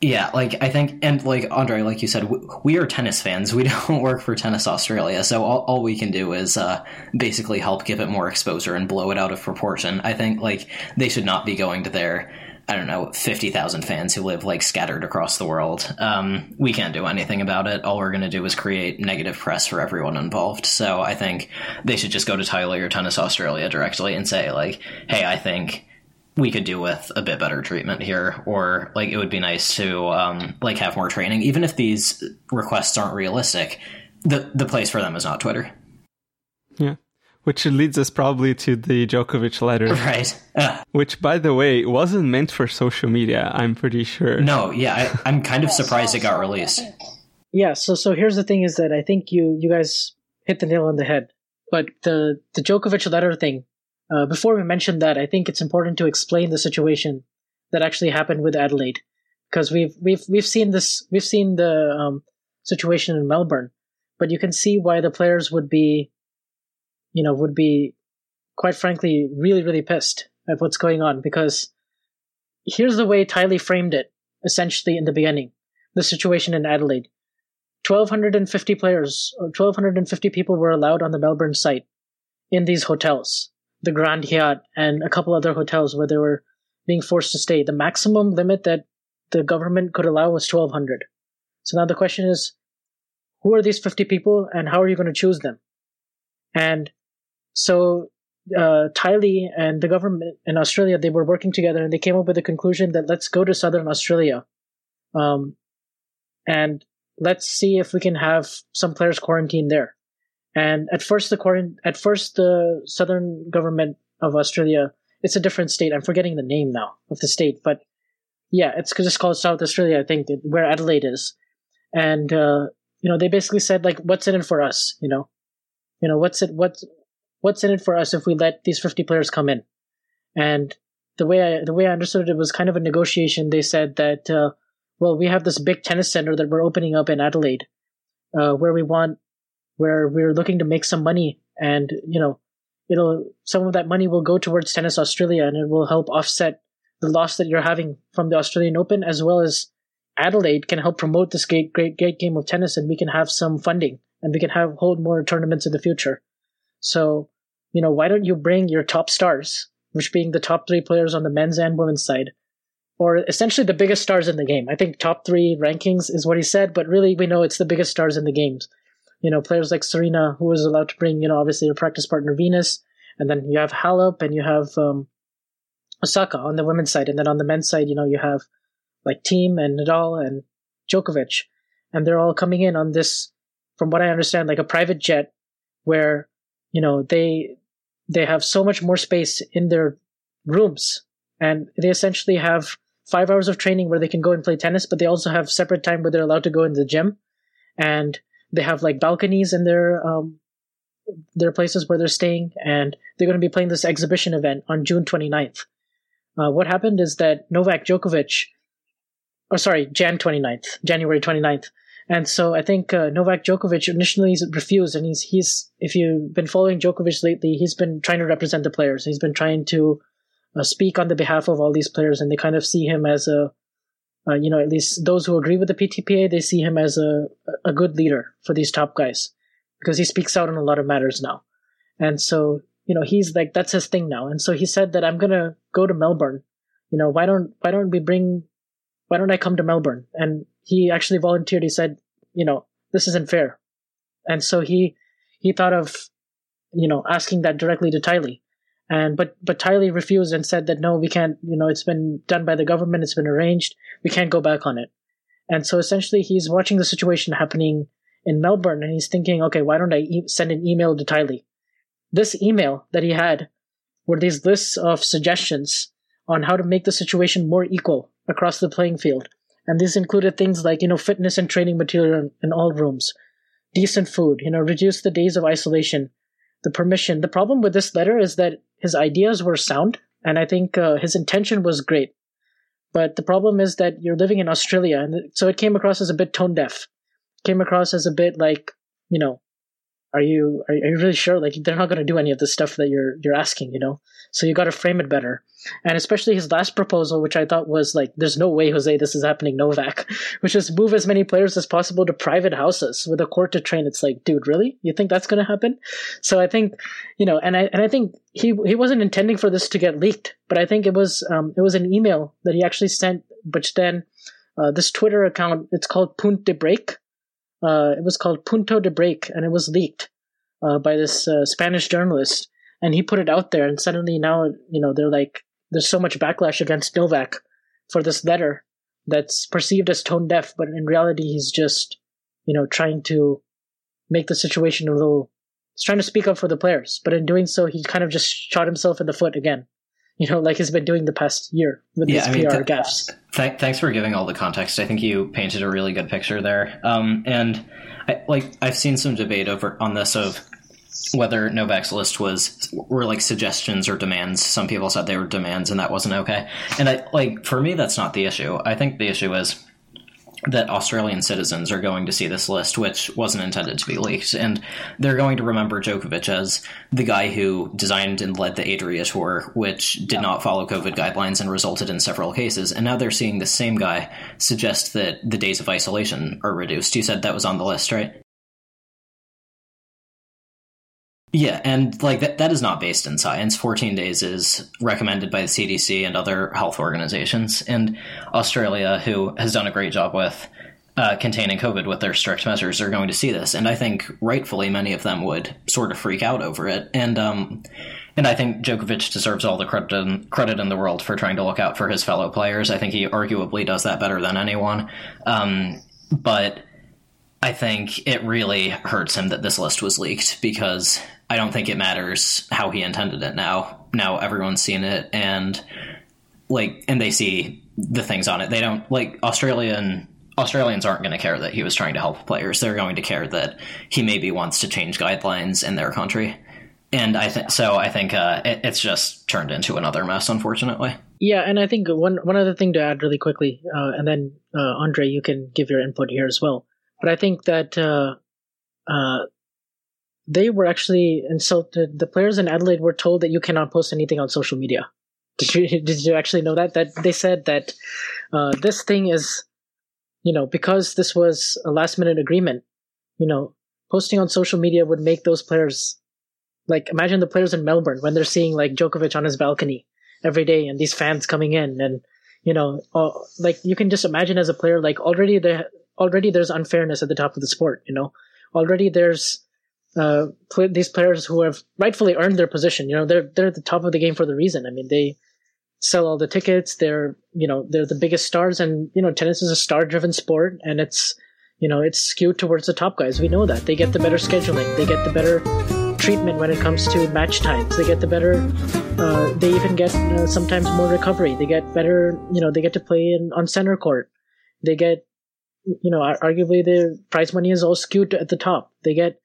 [SPEAKER 3] yeah, like I think, and like Andre, like you said, we are tennis fans. We don't work for Tennis Australia, so all, all we can do is uh, basically help give it more exposure and blow it out of proportion. I think like they should not be going to their I don't know, 50,000 fans who live like scattered across the world. Um, we can't do anything about it. All we're going to do is create negative press for everyone involved. So I think they should just go to Tiley or Tennis Australia directly and say, like, hey, I think we could do with a bit better treatment here, or like it would be nice to um, like have more training. Even if these requests aren't realistic, the the place for them is not Twitter.
[SPEAKER 1] Yeah. Which leads us probably to the Djokovic letter.
[SPEAKER 3] Right. Uh,
[SPEAKER 1] which, by the way, wasn't meant for social media, I'm pretty sure.
[SPEAKER 3] No, yeah, I, am kind of surprised it got released.
[SPEAKER 2] Yeah, so so here's the thing is that I think you you guys hit the nail on the head. But the, the Djokovic letter thing, uh, before we mention that, I think it's important to explain the situation that actually happened with Adelaide. Because we've we've we've seen this we've seen the um, situation in Melbourne, but you can see why the players would be you know, would be quite frankly really, really pissed at what's going on because here's the way Tiley framed it essentially in the beginning the situation in Adelaide. 1,250 players or 1,250 people were allowed on the Melbourne site in these hotels, the Grand Hyatt and a couple other hotels where they were being forced to stay. The maximum limit that the government could allow was 1,200. So now the question is, who are these 50 people and how are you going to choose them? And so uh, and the government in Australia they were working together and they came up with the conclusion that let's go to Southern Australia, um, and let's see if we can have some players quarantined there. And at first the quarant- at first the Southern government of Australia it's a different state. I'm forgetting the name now of the state, but yeah, it's just called South Australia, I think, where Adelaide is. And uh, you know, they basically said like, "What's in it for us?" You know, you know, what's it? What what's in it for us if we let these 50 players come in? And the way I the way I understood it, was kind of a negotiation. They said that uh, well, we have this big tennis center that we're opening up in Adelaide, uh, where we want where we're looking to make some money, and you know, it'll some of that money will go towards Tennis Australia, and it will help offset the loss that you're having from the Australian Open, as well as Adelaide can help promote this great great great game of tennis, and we can have some funding, and we can have hold more tournaments in the future. So, you know, why don't you bring your top stars which being the top three players on the men's and women's side, or essentially the biggest stars in the game. I think top three rankings is what he said, but really we know it's the biggest stars in the games. You know, players like Serena, who was allowed to bring, you know, obviously her practice partner Venus, and then you have Halep and you have um, Osaka on the women's side, and then on the men's side, you know, you have like Thiem and Nadal and Djokovic, and they're all coming in on this, from what I understand, like a private jet, where you know they they have so much more space in their rooms, and they essentially have five hours of training where they can go and play tennis, but they also have separate time where they're allowed to go in the gym, and they have like balconies in their um, their places where they're staying, and they're going to be playing this exhibition event on June 29th. Uh, what happened is that Novak Djokovic, or sorry, Jan 29th, January 29th. And so I think uh, Novak Djokovic initially refused, and he's he's if you've been following Djokovic lately, he's been trying to represent the players. He's been trying to uh, speak on the behalf of all these players, and they kind of see him as a, uh, you know, at least those who agree with the PTPA, they see him as a a good leader for these top guys because he speaks out on a lot of matters now. And so you know he's like that's his thing now and so he said that i'm gonna go to melbourne you know why don't why don't we bring why don't i come to melbourne and he actually volunteered. He said you know this isn't fair. And so he he thought of you know asking that directly to Tiley. And but but Tiley refused and said that no we can't you know it's been done by the government. It's been arranged. We can't go back on it. And so essentially he's watching the situation happening in Melbourne and he's thinking okay why don't I e- send an email to Tiley? This email that he had were these lists of suggestions on how to make the situation more equal across the playing field. And this included things like, you know, fitness and training material in all rooms, decent food, you know, reduce the days of isolation, the permission. The problem with this letter is that his ideas were sound, and I think uh, his intention was great. But the problem is that you're living in Australia, and so it came across as a bit tone deaf. Came across as a bit like, you know, are you are, you really sure? Like they're not going to do any of the stuff that you're you're asking you know? So you got to frame it better. And especially his last proposal which i thought was like there's no way jose this is happening novak which is move as many players as possible to private houses with a court to train. It's like dude really? You think that's going to happen? So i think you know and i and i think he he wasn't intending for this to get leaked but i think it was um it was an email that he actually sent which then uh, this twitter account it's called punt de break uh, it was called Punto de Break, and it was leaked uh, by this uh, Spanish journalist, and he put it out there. And suddenly now, you know, they're like, there's so much backlash against Novak for this letter that's perceived as tone deaf, but in reality, he's just, you know, trying to make the situation a little. He's trying to speak up for the players, but in doing so, he kind of just shot himself in the foot again you know, like he's been doing the past year with yeah, his I mean, PR gaffes.
[SPEAKER 3] Th- thanks for giving all the context. I think you painted a really good picture there. Um, and I, like I've seen some debate over on this of whether Novak's list was were like suggestions or demands. Some people said they were demands, and that wasn't okay. And I like for me, that's not the issue. I think the issue is that Australian citizens are going to see this list, which wasn't intended to be leaked, and they're going to remember Djokovic as the guy who designed and led the Adria Tour, which did yeah. not follow COVID guidelines and resulted in several cases. And now they're seeing the same guy suggest that the days of isolation are reduced. You said that was on the list, right? Yeah, and like that, that is not based in science. 14 days is recommended by the CDC and other health organizations. And Australia, who has done a great job with uh, containing COVID with their strict measures, are going to see this. And I think rightfully many of them would sort of freak out over it. And, um, and I think Djokovic deserves all the credit in, credit in the world for trying to look out for his fellow players. I think he arguably does that better than anyone. Um, but I think it really hurts him that this list was leaked because I don't think it matters how he intended it now. Now everyone's seen it and like and they see the things on it. They don't like Australian Australians aren't going to care that he was trying to help players. They're going to care that he maybe wants to change guidelines in their country. And I think so. I think uh, it, it's just turned into another mess, unfortunately.
[SPEAKER 2] Yeah, and I think one one other thing to add really quickly, uh, and then uh, Andre, you can give your input here as well. But I think that uh, uh, they were actually insulted. The players in Adelaide were told that you cannot post anything on social media. Did you did you actually know that? That they said that uh, this thing is, you know, because this was a last minute agreement. You know, posting on social media would make those players like imagine the players in Melbourne when they're seeing like Djokovic on his balcony every day and these fans coming in and you know like you can just imagine as a player like already there already there's unfairness at the top of the sport you know already there's uh, play, these players who have rightfully earned their position you know they're they're at the top of the game for the reason. I mean they sell all the tickets they're you know they're the biggest stars and you know tennis is a star driven sport and it's you know it's skewed towards the top guys. We know that. They get the better scheduling. They get the better treatment when it comes to match times. They get the better uh, they even get uh, sometimes more recovery. They get better you know they get to play in, on center court. They get you know arguably the prize money is all skewed at the top. They get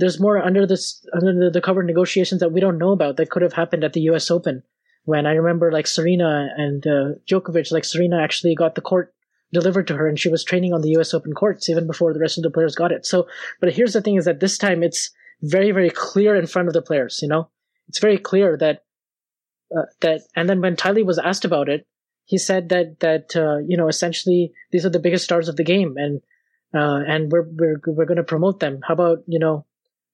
[SPEAKER 2] there's more under this under the, cover negotiations that we don't know about that could have happened at the us open when i remember like serena and uh, djokovic like serena actually got the court delivered to her and she was training on the US Open courts even before the rest of the players got it. So, but here's the thing is that this time it's very, very clear in front of the players, you know? It's very clear that, uh, that, and then when Tiley was asked about it, he said that, that, uh, you know, essentially these are the biggest stars of the game and, uh, and we're, we're, we're going to promote them. How about, you know,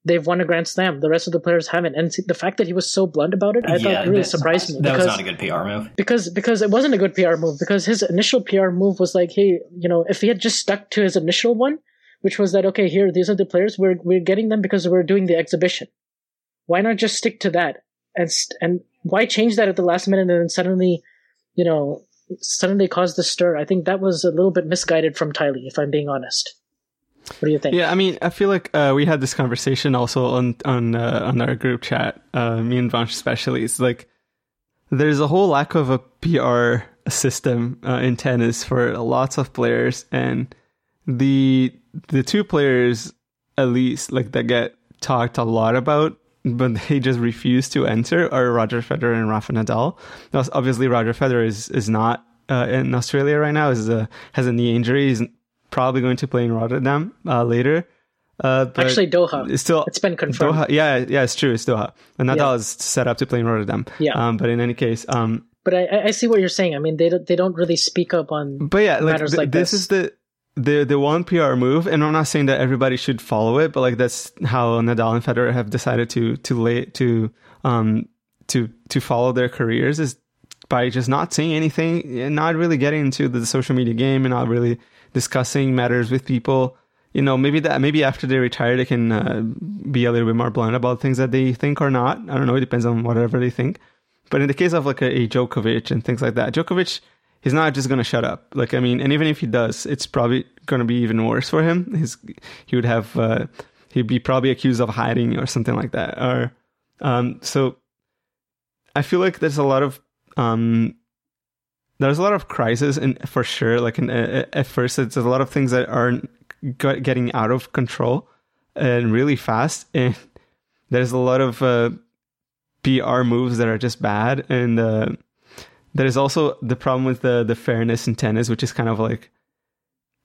[SPEAKER 2] they've won a Grand Slam. The rest of the players haven't. And the fact that he was so blunt about it, I yeah, thought really surprised me.
[SPEAKER 3] That because, was not a good PR move.
[SPEAKER 2] Because because it wasn't a good PR move. Because his initial PR move was like, hey, you know, if he had just stuck to his initial one, which was that okay, here these are the players we're we're getting them because we're doing the exhibition. Why not just stick to that? And and why change that at the last minute and then suddenly, you know, suddenly cause the stir? I think that was a little bit misguided from Tiley, if I'm being honest. What do you think?
[SPEAKER 1] Yeah, I mean, I feel like uh, we had this conversation also on on uh, on our group chat. Uh, me and Vansh especially. It's like there's a whole lack of a PR system uh, in tennis for lots of players, and the the two players at least like that get talked a lot about but they just refuse to enter are Roger Federer and Rafa Nadal. Now, obviously, Roger Federer is is not uh, in Australia right now. Is a has a knee injury. He's probably going to play in Rotterdam uh, later.
[SPEAKER 2] Uh, Actually, Doha.
[SPEAKER 1] It's still
[SPEAKER 2] it's been confirmed.
[SPEAKER 1] Doha, yeah, yeah, it's true. It's Doha. And Nadal yeah. is set up to play in Rotterdam.
[SPEAKER 2] Yeah.
[SPEAKER 1] Um, but in any case, um,
[SPEAKER 2] but I, I see what you're saying. I mean, they don't, they don't really speak up on.
[SPEAKER 1] But yeah, like, th- like this, this is the the the one PR move, and I'm not saying that everybody should follow it, but like that's how Nadal and Federer have decided to to lay to um to to follow their careers is by just not saying anything and not really getting into the social media game and not really discussing matters with people. You know, maybe that maybe after they retire, they can uh, be a little bit more blunt about things that they think or not. I don't know. It depends on whatever they think. But in the case of like a, a Djokovic and things like that, Djokovic, he's not just going to shut up. Like, I mean, and even if he does, it's probably going to be even worse for him. He's, he would have, uh, he'd be probably accused of hiding or something like that. Or, um, so I feel like there's a lot of, um, there's a lot of crisis and for sure. Like in, uh, at first it's a lot of things that aren't getting out of control and really fast. And there's a lot of uh, pr moves that are just bad. And uh, there's also the problem with the the fairness in tennis which is kind of like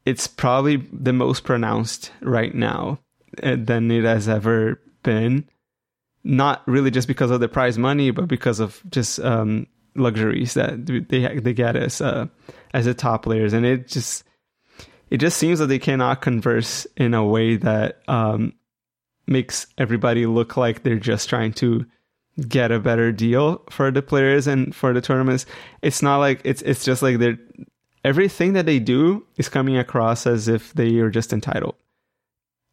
[SPEAKER 1] it's probably the most pronounced right now uh, than it has ever been. Not really just because of the prize money but because of just um, luxuries that they they get as uh, as the top players, and it just it just seems that they cannot converse in a way that um, makes everybody look like they're just trying to get a better deal for the players and for the tournaments. It's not like it's it's just like they're everything that they do is coming across as if they are just entitled.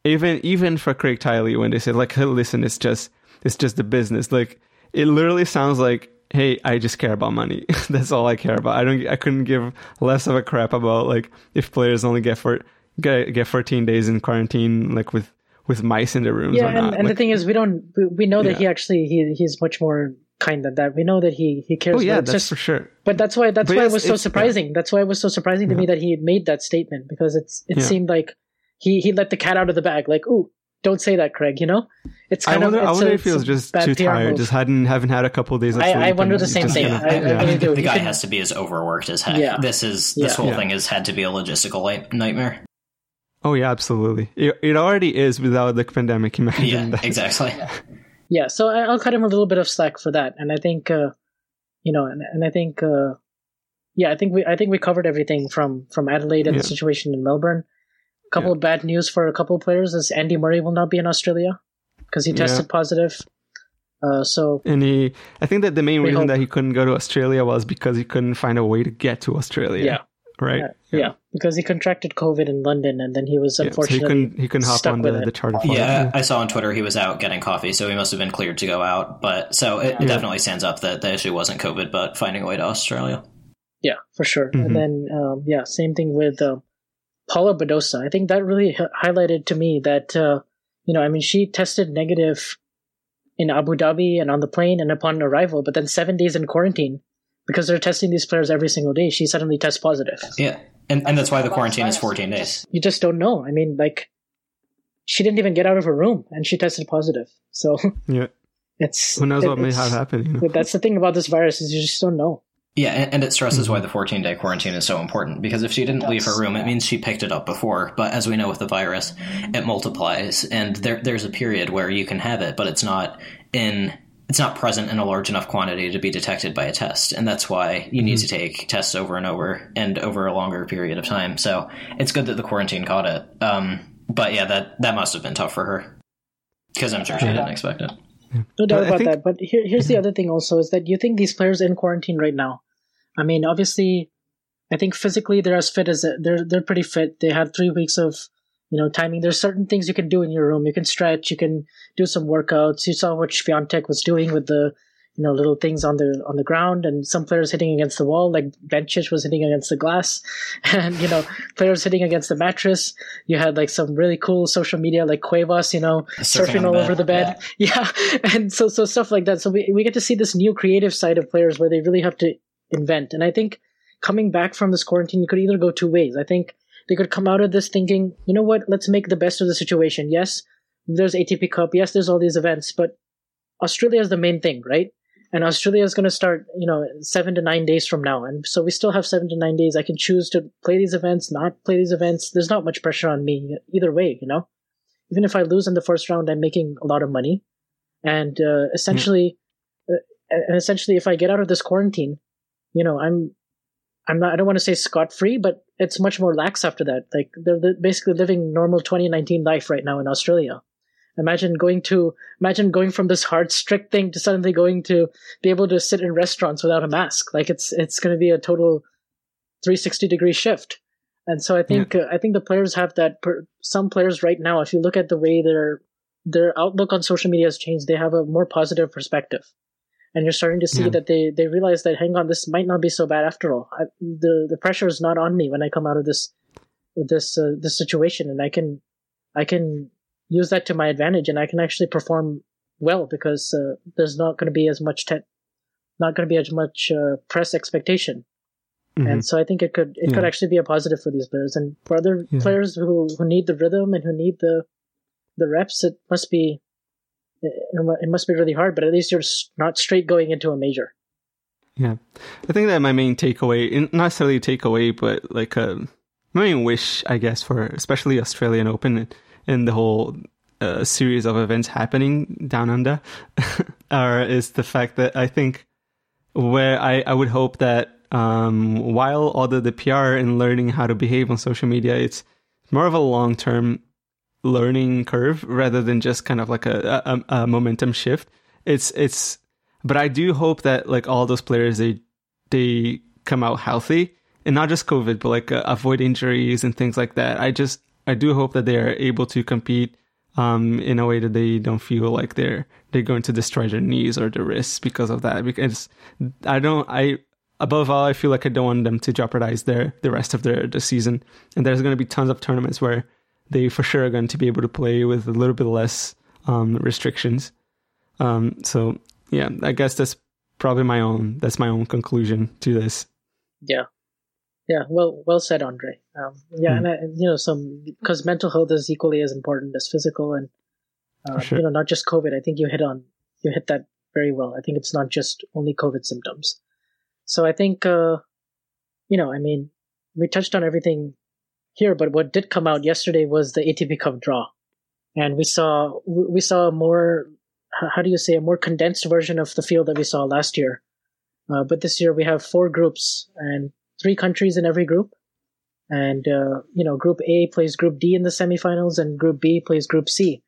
[SPEAKER 1] Even even for Craig Tiley when they say like listen it's just it's just the business like it literally sounds like hey, I just care about money. That's all I care about. I don't. I couldn't give less of a crap about like if players only get for get, get 14 days in quarantine, like with with mice in the rooms.
[SPEAKER 2] Yeah,
[SPEAKER 1] and,
[SPEAKER 2] and
[SPEAKER 1] like,
[SPEAKER 2] the thing is, we don't. We, know that yeah. he actually he he's much more kind than that. We know that he he cares.
[SPEAKER 1] Oh yeah, that's just, for sure.
[SPEAKER 2] But that's why that's but why it was so surprising. Yeah. That's why it was so surprising to yeah. me that he had made that statement because it's it seemed like he he let the cat out of the bag. Like, ooh, don't say that, Craig. You know,
[SPEAKER 1] it's kind I wonder, of. I wonder a, if he was just too tired, move. just hadn't haven't had a couple of days. Of
[SPEAKER 2] sleep I, I wonder the same thing. I,
[SPEAKER 3] yeah. I do. The guy can, has to be as overworked as heck. Yeah. This is this yeah. whole yeah. thing has had to be a logistical nightmare.
[SPEAKER 1] Oh yeah, absolutely. It, it already is without the pandemic. Imagine
[SPEAKER 3] yeah,
[SPEAKER 1] that.
[SPEAKER 3] exactly.
[SPEAKER 2] yeah, so I'll cut him a little bit of slack for that, and I think, uh, you know, and, and I think, uh, yeah, I think we I think we covered everything from from Adelaide and the situation in Melbourne. A couple yeah. of bad news for a couple of players is Andy Murray will not be in Australia because he tested yeah. positive. Uh, so
[SPEAKER 1] And he, I think that the main reason
[SPEAKER 2] hope-
[SPEAKER 1] that he couldn't go to Australia was because he couldn't find a way to get to Australia.
[SPEAKER 2] yeah,
[SPEAKER 1] Right.
[SPEAKER 2] yeah, yeah, because he contracted COVID in London, and then he was
[SPEAKER 1] Yeah, so he
[SPEAKER 2] unfortunately
[SPEAKER 1] couldn't he couldn't hop on the,
[SPEAKER 2] it.
[SPEAKER 1] the charter flight.
[SPEAKER 3] Yeah, I saw on Twitter he was out getting coffee, so he must have been cleared to go out. But so it definitely stands up that the issue wasn't COVID, but finding a way to Australia.
[SPEAKER 2] Yeah, for sure.
[SPEAKER 1] Mhm.
[SPEAKER 2] And then, um, yeah, same thing with um, Paula Badosa. I think that really h- highlighted to me that, uh, you know, I mean, she tested negative in Abu Dhabi and on the plane and upon arrival, but then seven days in quarantine because they're testing these players every single day. She suddenly tests positive.
[SPEAKER 3] Yeah, and and that's why the quarantine is 14 days.
[SPEAKER 2] You just don't know. I mean, like, she didn't even get out of her room and she tested positive. So
[SPEAKER 1] Yeah.
[SPEAKER 2] it's
[SPEAKER 1] Who knows what may have happened? You know?
[SPEAKER 2] That's the thing about this virus is you just don't know.
[SPEAKER 3] Yeah, and, and it stresses why mm-hmm. the 14 day quarantine is so important because if she didn't leave her room, it means she picked it up before. But as we know with the virus, it multiplies, and there there's a period where you can have it, but it's not in it's not present in a large enough quantity to be detected by a test, and that's why you need to mm-hmm. take tests over and over and over a longer period of time. So it's good that the quarantine caught it. Um, but yeah, that that must have been tough for her because I'm sure she didn't expect it.
[SPEAKER 2] No doubt
[SPEAKER 1] But
[SPEAKER 2] about
[SPEAKER 1] think-
[SPEAKER 2] that. But here, here's the mm-hmm. other thing also is that you think these players in quarantine right now. I mean, obviously, I think physically they're as fit as they're they're pretty fit. They had three weeks of you know timing. There's certain things you can do in your room. You can stretch. You can do some workouts. You saw what Swiatek was doing with the you know little things on the on the ground, and some players hitting against the wall, like Bencic was hitting against the glass, and you know players hitting against the mattress. You had like some really cool social media like Cuevas, you know,
[SPEAKER 3] Surfing
[SPEAKER 2] surfing,
[SPEAKER 3] on the
[SPEAKER 2] all over the bed. Yeah. And so, so stuff like that. So we, we get to see this new creative side of players where they really have to invent. And I think coming back from this quarantine, you could either go two ways. I think they could come out of this thinking, you know what, let's make the best of the situation. Yes, there's ATP Cup. Yes, there's all these events, but Australia is the main thing, right? And Australia is going to start, you know, seven to nine days from now. And so we still have seven to nine days. I can choose to play these events, not play these events. There's not much pressure on me either way, you know? Even if I lose in the first round, I'm making a lot of money. And uh, essentially, uh, and essentially, if I get out of this quarantine, you know, I'm, I'm not. I don't want to say scot free, but it's much more lax after that. Like they're, they're basically living normal 2019 life right now in Australia. Imagine going to imagine going from this hard strict thing to suddenly going to be able to sit in restaurants without a mask. Like it's it's going to be a total 360 degree shift. And so I think uh, I think the players have that. Per, some players right now, if you look at the way their their outlook on social media has changed, they have a more positive perspective, and you're starting to see
[SPEAKER 1] Yeah.
[SPEAKER 2] that they they realize that hang on, this might not be so bad after all. I, the the pressure is not on me when I come out of this this uh, this situation, and I can I can use that to my advantage, and I can actually perform well because uh, there's not going to be as much te- not going to be as much uh, press expectation.
[SPEAKER 1] Mhm.
[SPEAKER 2] And so I think it could it could actually be a positive for these players and for other
[SPEAKER 1] Yeah.
[SPEAKER 2] players who, who need the rhythm and who need the the reps. It must be it, must be really hard, but at least you're not straight going into a major.
[SPEAKER 1] Yeah, I think that my main takeaway, not necessarily takeaway, but like a my main wish, I guess, for especially Australian Open and the whole uh, series of events happening down under, are is the fact that I think where I I would hope that um, while all the, the PR and learning how to behave on social media, it's more of a long term learning curve rather than just kind of like a, a, a momentum shift. It's it's but I do hope that like all those players they they come out healthy and not just COVID, but like uh, avoid injuries and things like that. I just I do hope that they are able to compete um, in a way that they don't feel like they're they're going to destroy their knees or their wrists because of that. Because I don't I above all I feel like I don't want them to jeopardize their the rest of their the season. And there's going to be tons of tournaments where they for sure are going to be able to play with a little bit less um, restrictions. Um, so yeah, I guess that's probably my own that's my own conclusion to this.
[SPEAKER 2] Yeah, yeah. Well, well said, Andre. Um, yeah,
[SPEAKER 1] Hmm.
[SPEAKER 2] and I, you know, some because mental health is equally as important as physical, and uh,
[SPEAKER 1] sure.
[SPEAKER 2] you know, not just COVID. I think you hit on you hit that very well. I think it's not just only COVID symptoms. So I think, uh, you know, I mean, we touched on everything here, but what did come out yesterday was the ATP Cup draw, and we saw we saw a more how do you say a more condensed version of the field that we saw last year. Uh, but this year we have four groups and three countries in every group. And, uh, you know, Group A plays Group D in the semifinals and Group B plays Group C.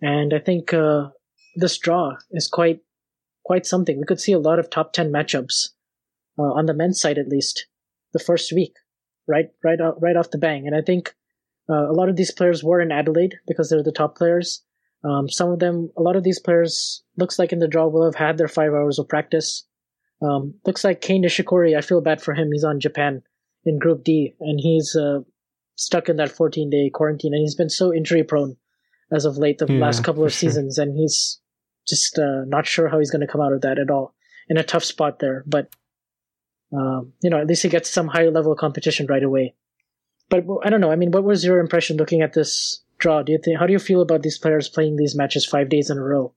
[SPEAKER 2] And I think, uh, this draw is quite quite something. We could see a lot of top ten matchups uh, on the men's side at least the first week, right, right, out, right off the bang. And I think uh, a lot of these players were in Adelaide because they're the top players. Um, some of them, a lot of these players, looks like in the draw will have had their five hours of practice. Um, looks like Kei Nishikori. I feel bad for him. He's on Japan in Group D, and he's uh, stuck in that 14 day quarantine, and he's been so injury prone as of late the yeah, last couple of sure. seasons, and he's just uh, not sure how he's going to come out of that at all. In a tough spot there, but um, you know, at least he gets some higher level of competition right away. But I don't know. I mean, what was your impression looking at this draw? Do you think? How do you feel about these players playing these matches five days in a row?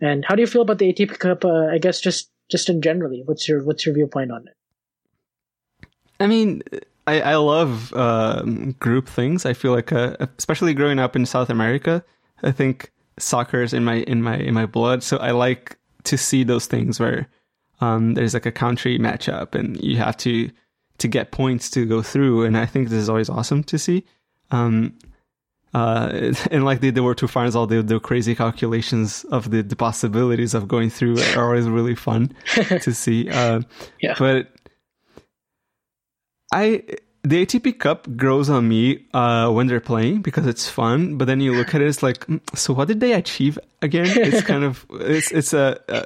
[SPEAKER 2] And how do you feel about the ATP Cup? Uh, I guess just just in generally, what's your what's your viewpoint on it?
[SPEAKER 1] I mean, I, I love uh, group things. I feel like, uh, especially growing up in South America, I think soccer is in my in my in my blood. So I like to see those things where um, there's like a country matchup and you have to to get points to go through. And I think this is always awesome to see. Um, uh, and like the, the World Tour Finals, all the, the crazy calculations of the, the possibilities of going through are always really fun to see. Uh,
[SPEAKER 2] yeah.
[SPEAKER 1] But I the ATP Cup grows on me uh, when they're playing because it's fun. But then you look at it, it's like, mm, so what did they achieve again? It's kind of it's it's a. Uh,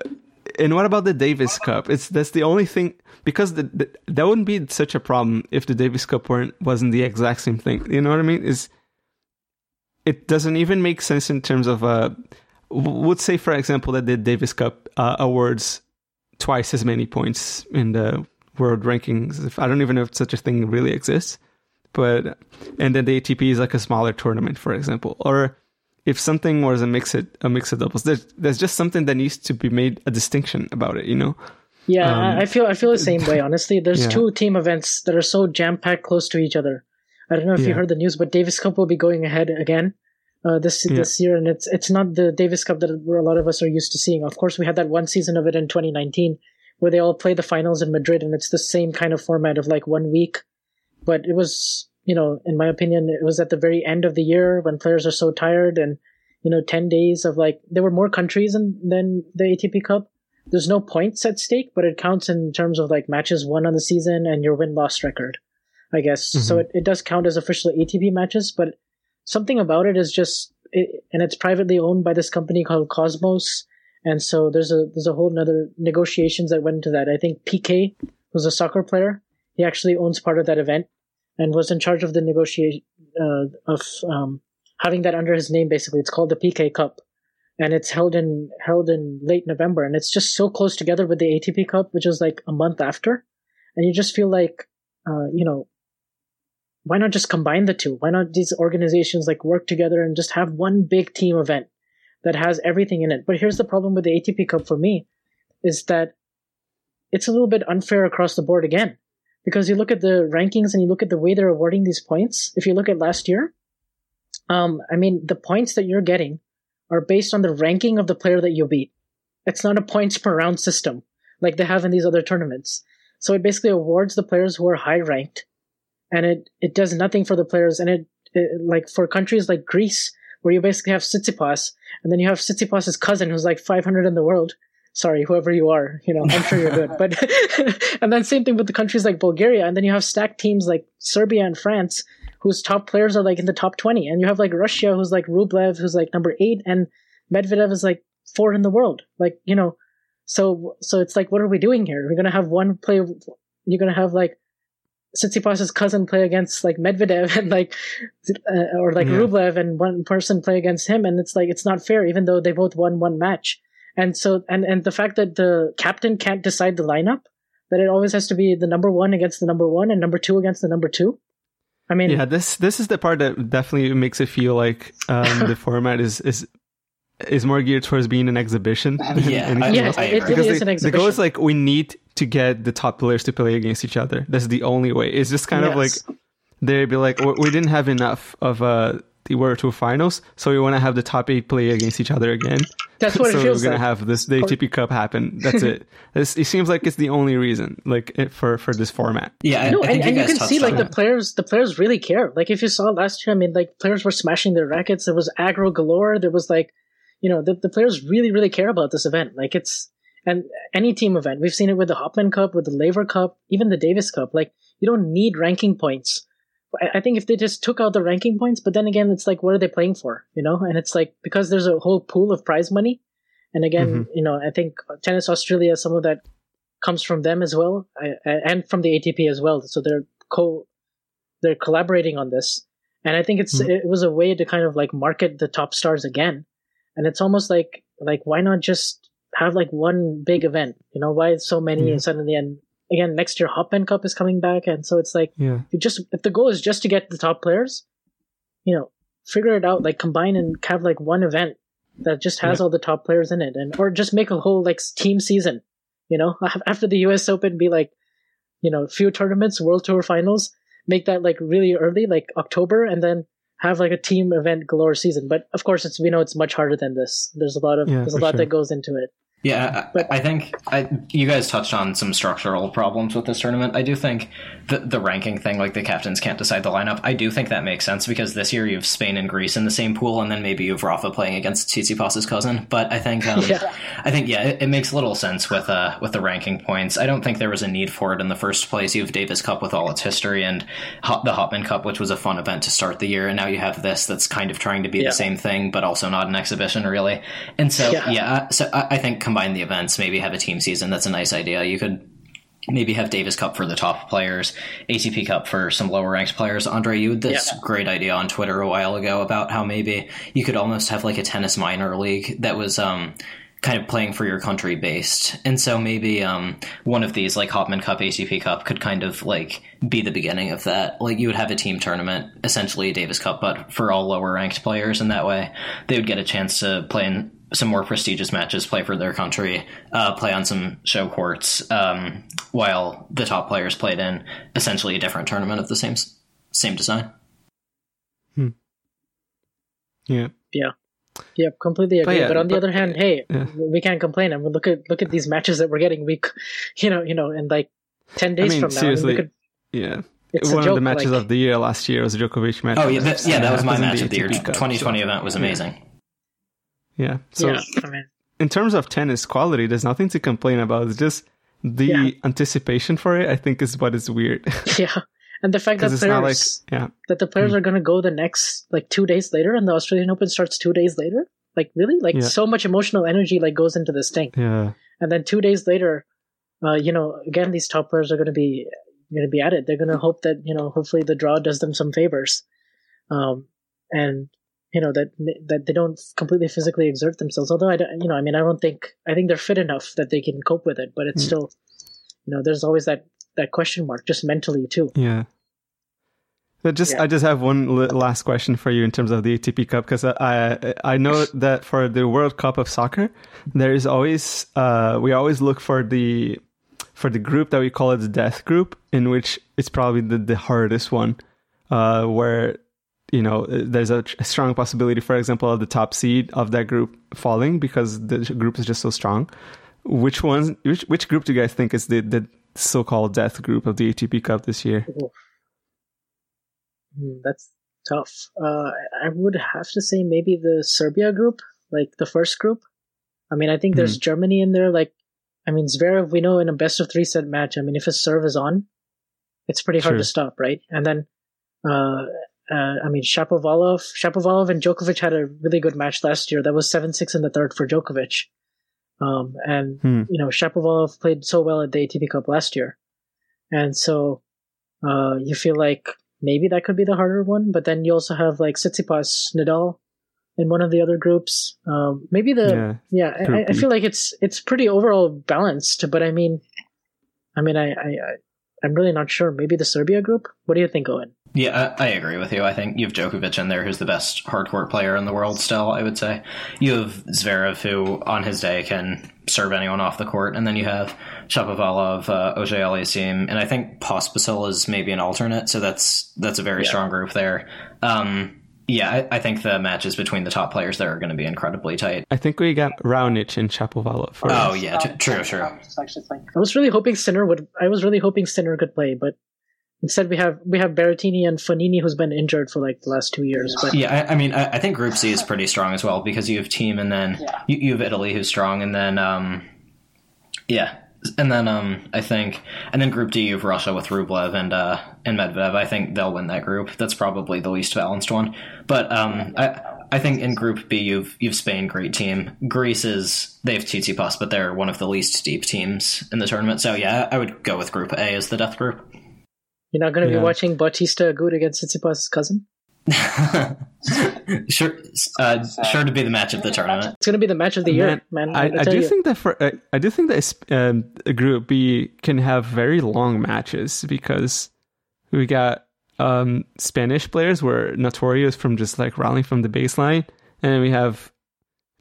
[SPEAKER 1] and what about the Davis Cup? It's that's the only thing because the, the, that wouldn't be such a problem if the Davis Cup weren't wasn't the exact same thing. You know what I mean? Is it doesn't even make sense in terms of uh, would say for example that the Davis Cup uh, awards twice as many points in the world rankings. I don't even know if such a thing really exists. But and then the ATP is like a smaller tournament, for example, or if something was a mixed a mixed doubles, there's there's just something that needs to be made a distinction about it, you know.
[SPEAKER 2] Yeah, um, I feel I feel the same way. Honestly, there's yeah. two team events that are so jam packed close to each other. I don't know if yeah. you heard the news, but Davis Cup will be going ahead again uh, this yeah. this year, and it's it's not the Davis Cup that a lot of us are used to seeing. Of course, we had that one season of it in 2019, where they all play the finals in Madrid, and it's the same kind of format of like one week. But it was, you know, in my opinion, it was at the very end of the year when players are so tired, and you know, ten days of like there were more countries than than the ATP Cup. There's no points at stake, but it counts in terms of like matches won on the season and your win loss record, I guess. Mm-hmm. So it, it does count as official ATP matches, but something about it is just, it, and it's privately owned by this company called Kosmos and so there's a there's a whole other negotiations that went into that. I think Piqué who's a soccer player, he actually owns part of that event and was in charge of the negotiation uh, of um, having that under his name. Basically, it's called the Piqué Cup, and it's held in held in late November, and it's just so close together with the ATP Cup, which is like a month after, and you just feel like, uh, you know, why not just combine the two? Why not these organizations like work together and just have one big team event? that has everything in it. But here's the problem with the ATP Cup for me is that it's a little bit unfair across the board again. Because you look at the rankings and you look at the way they're awarding these points. If you look at last year, um, I mean, the points that you're getting are based on the ranking of the player that you beat. It's not a points per round system like they have in these other tournaments. So it basically awards the players who are high ranked and it, it does nothing for the players. And it, it like for countries like Greece, where you basically have Tsitsipas, and then you have Tsitsipas's cousin who's like 500 in the world. Sorry, whoever you are, you know, I'm sure you're good. But, and then same thing with the countries like Bulgaria, and then you have stacked teams like Serbia and France, whose top players are like in the top 20, and you have like Russia, who's like Rublev, who's like number eight, and Medvedev is like four in the world. Like, you know, so, so it's like, what are we doing here? We're going to have one play, you're going to have like Tsitsipas's cousin play against like Medvedev and like uh, or like yeah. Rublev and one person play against him and it's like it's not fair even though they both won one match. And so and and the fact that the captain can't decide the lineup that it always has to be the number 1 against the number 1 and number 2 against the number 2. I mean
[SPEAKER 1] Yeah, this this is the part that definitely makes it feel like um, the format is is is more geared towards being an exhibition.
[SPEAKER 3] yeah,
[SPEAKER 2] I, yeah, it, it really is an exhibition.
[SPEAKER 1] The goal is like we need to get the top players to play against each other. That's the only way. It's just kind yes. of like they'd be like, we didn't have enough of uh, the World Tour finals, so we want to have the top eight play against each other again.
[SPEAKER 2] That's what
[SPEAKER 1] so
[SPEAKER 2] it feels
[SPEAKER 1] we're gonna
[SPEAKER 2] like.
[SPEAKER 1] have this the ATP Cup happen. That's it. It's, it seems like it's the only reason, like it, for for this format.
[SPEAKER 3] Yeah,
[SPEAKER 2] no,
[SPEAKER 3] I
[SPEAKER 2] and,
[SPEAKER 3] you,
[SPEAKER 2] and you can see like
[SPEAKER 3] that.
[SPEAKER 2] the players, the players really care. Like if you saw last year, I mean, like players were smashing their rackets. There was aggro galore. There was like, you know, the the players really really care about this event. Like it's and any team event. We've seen it with the Hopman Cup, with the Laver Cup, even the Davis Cup. Like you don't need ranking points. I think if they just took out the ranking points, but then again, it's like, what are they playing for? You know, and it's like because there's a whole pool of prize money, and again, mm-hmm. you know, I think Tennis Australia, some of that comes from them as well, and from the ATP as well. So they're co, they're collaborating on this, and I think it's mm-hmm. it was a way to kind of like market the top stars again, and it's almost like like why not just have like one big event? You know, why so many mm-hmm. and suddenly and again next year Hopman Cup is coming back, and so it's like
[SPEAKER 1] yeah.
[SPEAKER 2] you just if the goal is just to get the top players, you know, figure it out, like combine and have like one event that just has yeah. all the top players in it, and or just make a whole like team season. You know, after the U.S. Open, be like, you know, few tournaments, World Tour finals, make that like really early, like October, and then have like a team event galore season. But of course, it's we know it's much harder than this. There's a lot of yeah, there's a lot sure. that goes into it.
[SPEAKER 3] Yeah, but, I, think I, you guys touched on some structural problems with this tournament. I do think the, the ranking thing, like the captains can't decide the lineup, I do think that makes sense because this year you have Spain and Greece in the same pool, and then maybe you have Rafa playing against Tsitsipas's cousin. But I think, um, yeah. I think, yeah, it, it, makes little sense with uh, with the ranking points. I don't think there was a need for it in the first place. You have Davis Cup with all its history, and the Hopman Cup, which was a fun event to start the year, and now you have this that's kind of trying to be yeah. the same thing, but also not an exhibition really. And so, yeah, yeah so I, I think combine the events, maybe have a team season. That's a nice idea. You could maybe have Davis Cup for the top players, ATP Cup for some lower ranked players. Andre, you had this yeah. great idea on Twitter a while ago about how maybe you could almost have like a tennis minor league that was um, kind of playing for your country based. And so maybe um, one of these, like Hopman Cup, ATP Cup, could kind of like be the beginning of that. Like you would have a team tournament, essentially a Davis Cup, but for all lower ranked players. And that way they would get a chance to play in some more prestigious matches, play for their country, uh, play on some show courts, um, while the top players played in essentially a different tournament of the same same design.
[SPEAKER 1] Hmm. Yeah.
[SPEAKER 2] Yeah. Yeah, completely agree. But, yeah, but on the but, other hand, hey, yeah. we can't complain. I mean, look at look at these matches that we're getting. We, you know, you know, in like ten days
[SPEAKER 1] I mean,
[SPEAKER 2] from now,
[SPEAKER 1] seriously,
[SPEAKER 2] I mean,
[SPEAKER 1] could, yeah. It's One of the matches like, of the year last year was a Djokovic match.
[SPEAKER 3] Oh yeah, that, yeah, that was my match of the year. 2020 so, event was amazing.
[SPEAKER 1] Yeah. So yeah, I mean, in terms of tennis quality, there's nothing to complain about. It's just the yeah. anticipation for it. I think is what is weird.
[SPEAKER 2] yeah. And the fact that players, like, yeah. that the players mm. are going to go the next like two days later, and the Australian Open starts two days later. Like really, like yeah. so much emotional energy like goes into this thing.
[SPEAKER 1] Yeah.
[SPEAKER 2] And then two days later, uh, you know, again, these top players are going to be going to be at it. They're going to hope that you know, hopefully, the draw does them some favors. Um, and you know that that they don't completely physically exert themselves. Although I don't, you know, I mean, I don't think I think they're fit enough that they can cope with it. But it's mm. still, you know, there's always that that question mark, just mentally too.
[SPEAKER 1] Yeah. But just yeah. I just have one last question for you in terms of the ATP Cup because I I know that for the World Cup of soccer there is always uh, we always look for the for the group that we call it the death group in which it's probably the, the hardest one uh, where you know, there's a, strong possibility, for example, of the top seed of that group falling because the group is just so strong. Which one? Which which group do you guys think is the the so-called death group of the ATP Cup this year?
[SPEAKER 2] Hmm, that's tough. Uh, I would have to say maybe the Serbia group, like the first group. I mean, I think there's mm. Germany in there. Like, I mean, Zverev, we know in a best of three set match. I mean, if his serve is on, it's pretty hard to stop, right? And then uh, uh, I mean, Shapovalov, Shapovalov and Djokovic had a really good match last year. That was seven six in the third for Djokovic. Um, and hmm. you know, Shapovalov played so well at the ATP Cup last year, and so uh, you feel like maybe that could be the harder one. But then you also have like Tsitsipas, Nadal in one of the other groups. Um, maybe the yeah, yeah I, I, feel like it's it's pretty overall balanced. But I mean, I mean, I, I I'm really not sure. Maybe the Serbia group. What do you think, Owen?
[SPEAKER 3] Yeah, I, I, agree with you. I think you have Djokovic in there, who's the best hardcourt player in the world. Still, I would say you have Zverev, who on his day can serve anyone off the court, and then you have Shapovalov, uh, Aliassime, and I think Pospisil is maybe an alternate. So that's that's a very yeah. strong group there. Um, yeah, I, I, think the matches between the top players there are going to be incredibly tight.
[SPEAKER 1] I think we got Raonic and Shapovalov. For
[SPEAKER 3] oh yeah, t- true, true. I
[SPEAKER 2] was really hoping Sinner would. I was really hoping Sinner could play, but instead we have we have Berrettini and Fognini, who's been injured for like the last two years. But
[SPEAKER 3] yeah, I, I mean, I, I, think Group C is pretty strong as well because you have Thiem, and then yeah. you, you, have Italy, who's strong, and then um, Yeah. And then um, I think, and then Group D, you have Russia with Rublev and uh, and Medvedev. I think they'll win that group. That's probably the least balanced one. But um, I I think in Group B, you've you've Spain, great team. Greece is they have Tsitsipas, but they're one of the least deep teams in the tournament. So yeah, I would go with Group A as the death group.
[SPEAKER 2] You're not going to
[SPEAKER 1] Yeah.
[SPEAKER 2] be watching Bautista Agut against Tsitsipas' cousin.
[SPEAKER 3] sure, uh, sure to be the match of the tournament.
[SPEAKER 2] It's going to be the match of the year, man.
[SPEAKER 1] I,
[SPEAKER 2] gotta
[SPEAKER 1] I do
[SPEAKER 2] you.
[SPEAKER 1] think that for uh, I do think that um, Group B can have very long matches because we got um, Spanish players were notorious from just like rallying from the baseline, and then we have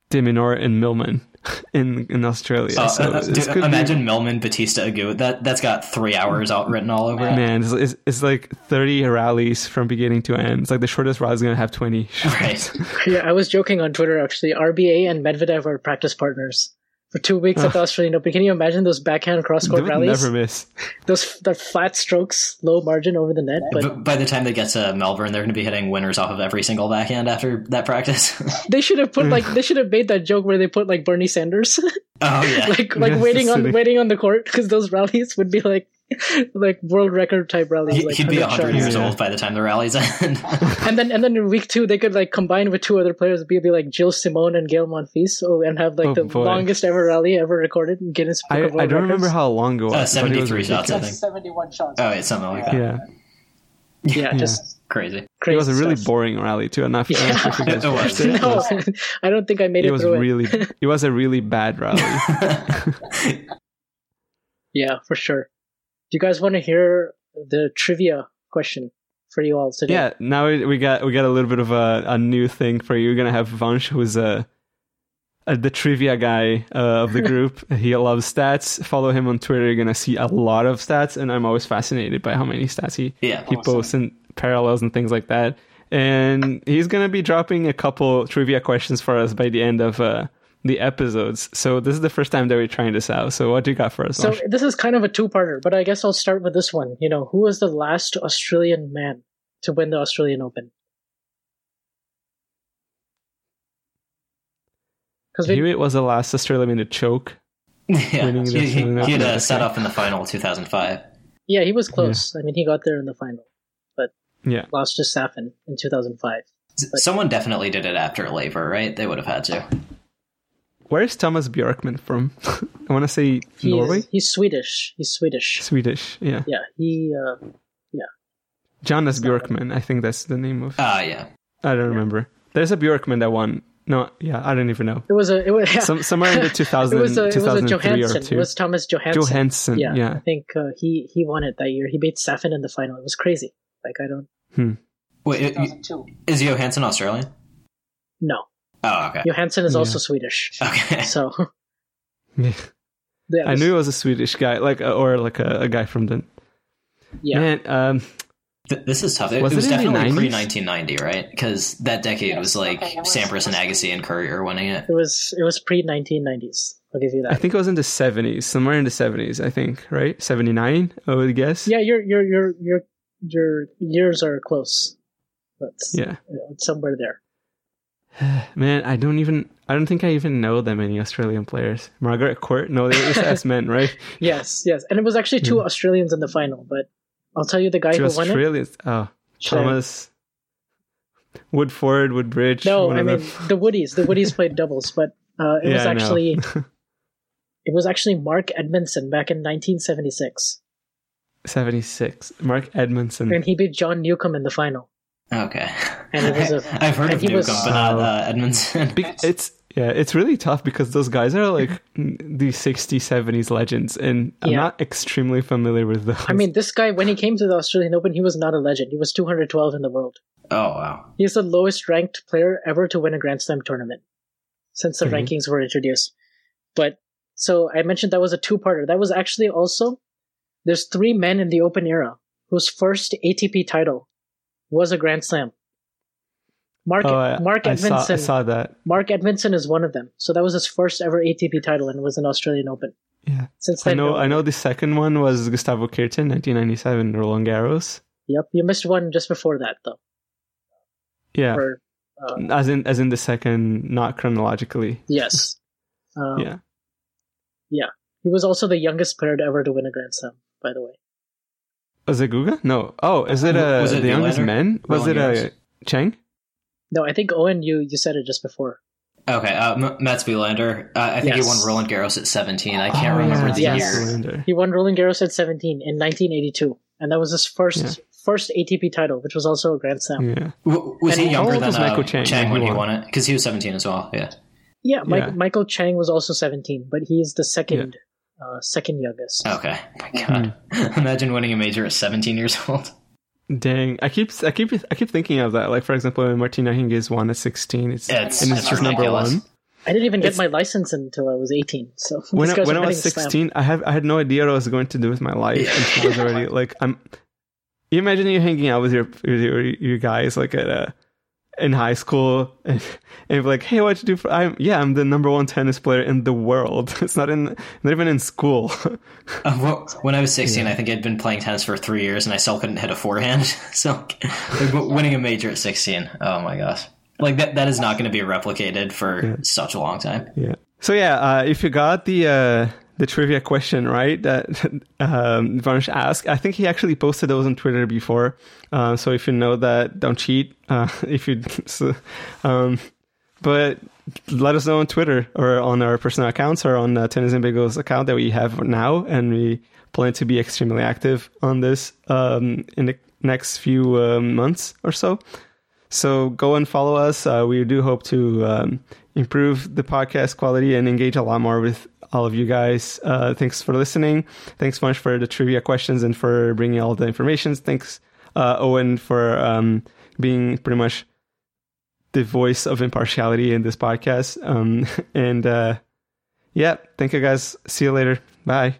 [SPEAKER 1] de Minaur and Millman in in Australia.
[SPEAKER 3] Uh,
[SPEAKER 1] so
[SPEAKER 3] uh,
[SPEAKER 1] this
[SPEAKER 3] dude,
[SPEAKER 1] could be-
[SPEAKER 3] imagine Millman, Bautista, Agut. That that's got three hours out written all over it.
[SPEAKER 1] Man, it's, it's, it's like 30 rallies from beginning to end. It's like the shortest rally is going to have 20.
[SPEAKER 3] Right.
[SPEAKER 2] Yeah, I was joking on Twitter actually. RBA and Medvedev are practice partners for two weeks at the Australian Open. Can you imagine those backhand cross court rallies?
[SPEAKER 1] never miss.
[SPEAKER 2] Those the flat strokes, low margin over the net. But
[SPEAKER 3] But by the time they get to Melbourne, they're going to be hitting winners off of every single backhand after that practice.
[SPEAKER 2] they should have put like they should have made that joke where they put like Bernie Sanders,
[SPEAKER 3] oh yeah.
[SPEAKER 2] like like
[SPEAKER 1] Yes,
[SPEAKER 2] waiting on
[SPEAKER 1] sitting.
[SPEAKER 2] waiting on the court because those rallies would be like like world record type rallies.
[SPEAKER 3] He-
[SPEAKER 2] like
[SPEAKER 3] He'd be
[SPEAKER 2] 100
[SPEAKER 3] 100 years
[SPEAKER 1] Yeah.
[SPEAKER 3] old by the time the rallies end.
[SPEAKER 2] And then and then in week two they could like combine with two other players, be, be like Gilles Simon and Gael Monfils, oh, and have like
[SPEAKER 1] Oh,
[SPEAKER 2] the
[SPEAKER 1] boy.
[SPEAKER 2] longest ever rally ever recorded in Guinness Book
[SPEAKER 1] I,
[SPEAKER 2] of World
[SPEAKER 1] I don't remember how long it was.
[SPEAKER 3] Uh, 73
[SPEAKER 1] was
[SPEAKER 3] shots, I think.
[SPEAKER 2] 71 shots.
[SPEAKER 3] oh, it's something like that.
[SPEAKER 1] Yeah.
[SPEAKER 2] yeah, just
[SPEAKER 3] Crazy.
[SPEAKER 2] crazy.
[SPEAKER 1] It was a really
[SPEAKER 2] stuff.
[SPEAKER 1] boring rally too. I'm not, I'm not sure if you guys
[SPEAKER 3] It was.
[SPEAKER 1] watched it.
[SPEAKER 2] No, I don't think I made it,
[SPEAKER 1] It was
[SPEAKER 2] through it.
[SPEAKER 1] really, it was a really bad rally.
[SPEAKER 2] Yeah, for sure. Do you guys want to hear the trivia question for you all today?
[SPEAKER 1] yeah, now we, we got we got a little bit of a, a new thing for you. We're gonna have Vansh, who's a, a the trivia guy uh, of the group. he loves stats. Follow him on Twitter. You're gonna see a lot of stats, and I'm always fascinated by how many stats he
[SPEAKER 3] Yeah.
[SPEAKER 1] he posts and parallels and things like that. And he's gonna be dropping a couple trivia questions for us by the end of uh, the episodes. So this is the first time that we're trying this out. So what do you got for us?
[SPEAKER 2] So
[SPEAKER 1] Vansh?
[SPEAKER 2] this is kind of a two-parter, but I guess I'll start with this one. You know, who was the last Australian man to win the Australian Open? Because we,
[SPEAKER 1] Hewitt was the last Australian man to choke.
[SPEAKER 3] yeah. He, he, he had
[SPEAKER 1] Open,
[SPEAKER 3] a set
[SPEAKER 1] okay.
[SPEAKER 3] up in the final 2005.
[SPEAKER 2] yeah, he was close. I mean, he got there in the final, but
[SPEAKER 1] Yeah.
[SPEAKER 2] lost to Safin in 2005.
[SPEAKER 3] Someone definitely did it after Laver, right? They would have had to.
[SPEAKER 1] Where's Thomas Bjorkman from? I want to say
[SPEAKER 2] He
[SPEAKER 1] Norway,
[SPEAKER 2] Is, he's Swedish. He's Swedish.
[SPEAKER 1] Swedish. Yeah,
[SPEAKER 2] Yeah, he. Uh, yeah.
[SPEAKER 1] Jonas Bjorkman. I think that's the name of.
[SPEAKER 3] Ah, yeah.
[SPEAKER 1] I don't remember. There's a Bjorkman that won. No, yeah, I don't even know.
[SPEAKER 2] it was a. It was yeah.
[SPEAKER 1] Some somewhere in the 2000,
[SPEAKER 2] it was a. It was a
[SPEAKER 1] 2003 or
[SPEAKER 2] Johansson.
[SPEAKER 1] two.
[SPEAKER 2] It was Thomas Johansson.
[SPEAKER 1] Johansson.
[SPEAKER 2] Yeah,
[SPEAKER 1] Yeah.
[SPEAKER 2] I think uh, he he won it that year. He beat Safin in the final. It was crazy. Like I don't.
[SPEAKER 3] Hmm. Wait, is Johansson Australian?
[SPEAKER 2] No,
[SPEAKER 3] Oh, okay.
[SPEAKER 2] Johansson is
[SPEAKER 1] Yeah.
[SPEAKER 2] also Swedish.
[SPEAKER 3] Okay.
[SPEAKER 2] So
[SPEAKER 1] Yeah.
[SPEAKER 2] yeah,
[SPEAKER 1] I knew it was a Swedish guy, like uh, or like a, a guy from the.
[SPEAKER 2] Yeah,
[SPEAKER 1] Man, um,
[SPEAKER 3] Th- This is tough. It,
[SPEAKER 1] Was
[SPEAKER 3] it was
[SPEAKER 1] it in
[SPEAKER 3] definitely pre 1990, right? Because that decade was like Sampras and Agassi and Courier winning it.
[SPEAKER 2] it was it was pre nineteen nineties. I'll give you that.
[SPEAKER 1] I think it was in the 70s, somewhere in the 70s. I think right, 79. I would guess.
[SPEAKER 2] yeah, your your your your your years are close, but
[SPEAKER 1] Yeah.
[SPEAKER 2] you know, it's somewhere there.
[SPEAKER 1] Man, I don't even. I don't think I even know that many Australian players. Margaret Court. No, they used to men, right?
[SPEAKER 2] Yes, yes, and it was actually two Australians in the final. But I'll tell you the guy
[SPEAKER 1] Two
[SPEAKER 2] who won it.
[SPEAKER 1] Australians. Oh,
[SPEAKER 2] Should I-
[SPEAKER 1] Thomas Woodford, Woodbridge.
[SPEAKER 2] No,
[SPEAKER 1] one
[SPEAKER 2] I
[SPEAKER 1] of
[SPEAKER 2] mean
[SPEAKER 1] them.
[SPEAKER 2] the Woodies. The Woodies played doubles, but uh, it was
[SPEAKER 1] Yeah, I know.
[SPEAKER 2] actually it was actually Mark Edmondson back in 1976,
[SPEAKER 1] 76. Mark Edmondson.
[SPEAKER 2] and he beat John Newcombe in the final.
[SPEAKER 3] Okay.
[SPEAKER 2] And it was a-
[SPEAKER 3] I've heard of
[SPEAKER 2] he
[SPEAKER 3] Newcombe,
[SPEAKER 2] was-
[SPEAKER 3] but not uh, Edmondson.
[SPEAKER 1] It's yeah, it's really tough because those guys are like the 60s, 70s legends, and I'm
[SPEAKER 2] Yeah.
[SPEAKER 1] not extremely familiar with those.
[SPEAKER 2] I mean, this guy when he came to the Australian Open, he was not a legend. He was 212 in the world.
[SPEAKER 3] oh, wow.
[SPEAKER 2] He's the lowest ranked player ever to win a Grand Slam tournament since the
[SPEAKER 1] Mhm.
[SPEAKER 2] rankings were introduced. But so I mentioned that was a two-parter. That was actually also there's three men in the Open era whose first ATP title was a Grand Slam. Mark
[SPEAKER 1] oh, I,
[SPEAKER 2] Mark
[SPEAKER 1] I saw,
[SPEAKER 2] Edmondson.
[SPEAKER 1] I saw that.
[SPEAKER 2] Mark Edmondson is one of them. So that was his first ever ATP title, and it was an Australian Open.
[SPEAKER 1] Yeah,
[SPEAKER 2] Since
[SPEAKER 1] I
[SPEAKER 2] then,
[SPEAKER 1] know.
[SPEAKER 2] no-
[SPEAKER 1] I know the second one was Gustavo Kuerten, 1997, Roland Garros.
[SPEAKER 2] Yep, you missed one just before that, though.
[SPEAKER 1] Yeah,
[SPEAKER 2] Or, uh,
[SPEAKER 1] as in as in the second, not chronologically.
[SPEAKER 2] yes. Um,
[SPEAKER 1] yeah,
[SPEAKER 2] He was also the youngest player to ever to win a Grand Slam, by the way.
[SPEAKER 1] Was it Guga? No. Oh, is it uh,
[SPEAKER 3] Was it
[SPEAKER 1] the youngest
[SPEAKER 3] Wilander?
[SPEAKER 1] man? Was it
[SPEAKER 3] Roland
[SPEAKER 1] uh,
[SPEAKER 3] Garros.
[SPEAKER 1] Chang?
[SPEAKER 2] No, I think Owen, you you said it just before.
[SPEAKER 3] Okay, uh, M- Mats Wilander. Uh, I think
[SPEAKER 2] Yes.
[SPEAKER 3] he won Roland Garros at 17. I can't
[SPEAKER 1] Oh,
[SPEAKER 3] remember
[SPEAKER 1] yeah,
[SPEAKER 3] the
[SPEAKER 2] yes.
[SPEAKER 3] year.
[SPEAKER 2] He won Roland Garros at 17 in 1982, and that was his first
[SPEAKER 1] Yeah.
[SPEAKER 2] first ATP title, which was also a Grand Slam.
[SPEAKER 1] Yeah.
[SPEAKER 3] W- was
[SPEAKER 2] And
[SPEAKER 3] he younger than
[SPEAKER 1] was Michael
[SPEAKER 3] uh,
[SPEAKER 1] Chang
[SPEAKER 3] Chang,
[SPEAKER 1] when
[SPEAKER 3] when
[SPEAKER 1] he
[SPEAKER 3] he
[SPEAKER 1] won?
[SPEAKER 3] won it? Because he was 17 as well. Yeah.
[SPEAKER 2] Yeah, Mike,
[SPEAKER 1] Yeah.
[SPEAKER 2] Michael Chang was also 17, but he's the second uh, second youngest.
[SPEAKER 3] Okay. My God. Imagine winning a major at 17 years old.
[SPEAKER 1] Dang, I keep I keep I keep thinking of that. Like for example, when Martina Hingis won at sixteen, it's,
[SPEAKER 3] It's-
[SPEAKER 1] and it's
[SPEAKER 3] it's
[SPEAKER 1] just number one.
[SPEAKER 2] I didn't even get
[SPEAKER 1] It's-
[SPEAKER 2] my license until I was 18. So
[SPEAKER 1] When I, when I was
[SPEAKER 2] winning Slam.
[SPEAKER 1] sixteen, I have I had no idea what I was going to do with my life.
[SPEAKER 3] Yeah.
[SPEAKER 1] Until I was already like I'm. You imagine you hanging out with your with your, your guys like at uh, in high school and, and be like, hey, what you do? For, I'm yeah, I'm the number one tennis player in the world. It's not in not even in school.
[SPEAKER 3] Uh, well, when I was 16, I think I'd been playing tennis for three years and I still couldn't hit a forehand. So, like, winning a major at 16, oh my gosh. Like, that, that is not going to be replicated for such a long time.
[SPEAKER 1] Yeah. So yeah, uh, if you got the uh, the trivia question right that um, Vansh asked, I think he actually posted those on Twitter before. Uh, so if you know that, don't cheat. Uh, if you, so, um, but let us know on Twitter or on our personal accounts or on uh, Tennis and Bagels account that we have now, and we plan to be extremely active on this um, in the next few um, months or so. So go and follow us. Uh, we do hope to um, improve the podcast quality and engage a lot more with all of you guys. Uh, thanks for listening. Thanks so much for the trivia questions and for bringing all the information. Thanks, uh, Owen, for um, being pretty much the voice of impartiality in this podcast. Um, and uh, yeah, thank you guys. See you later. Bye.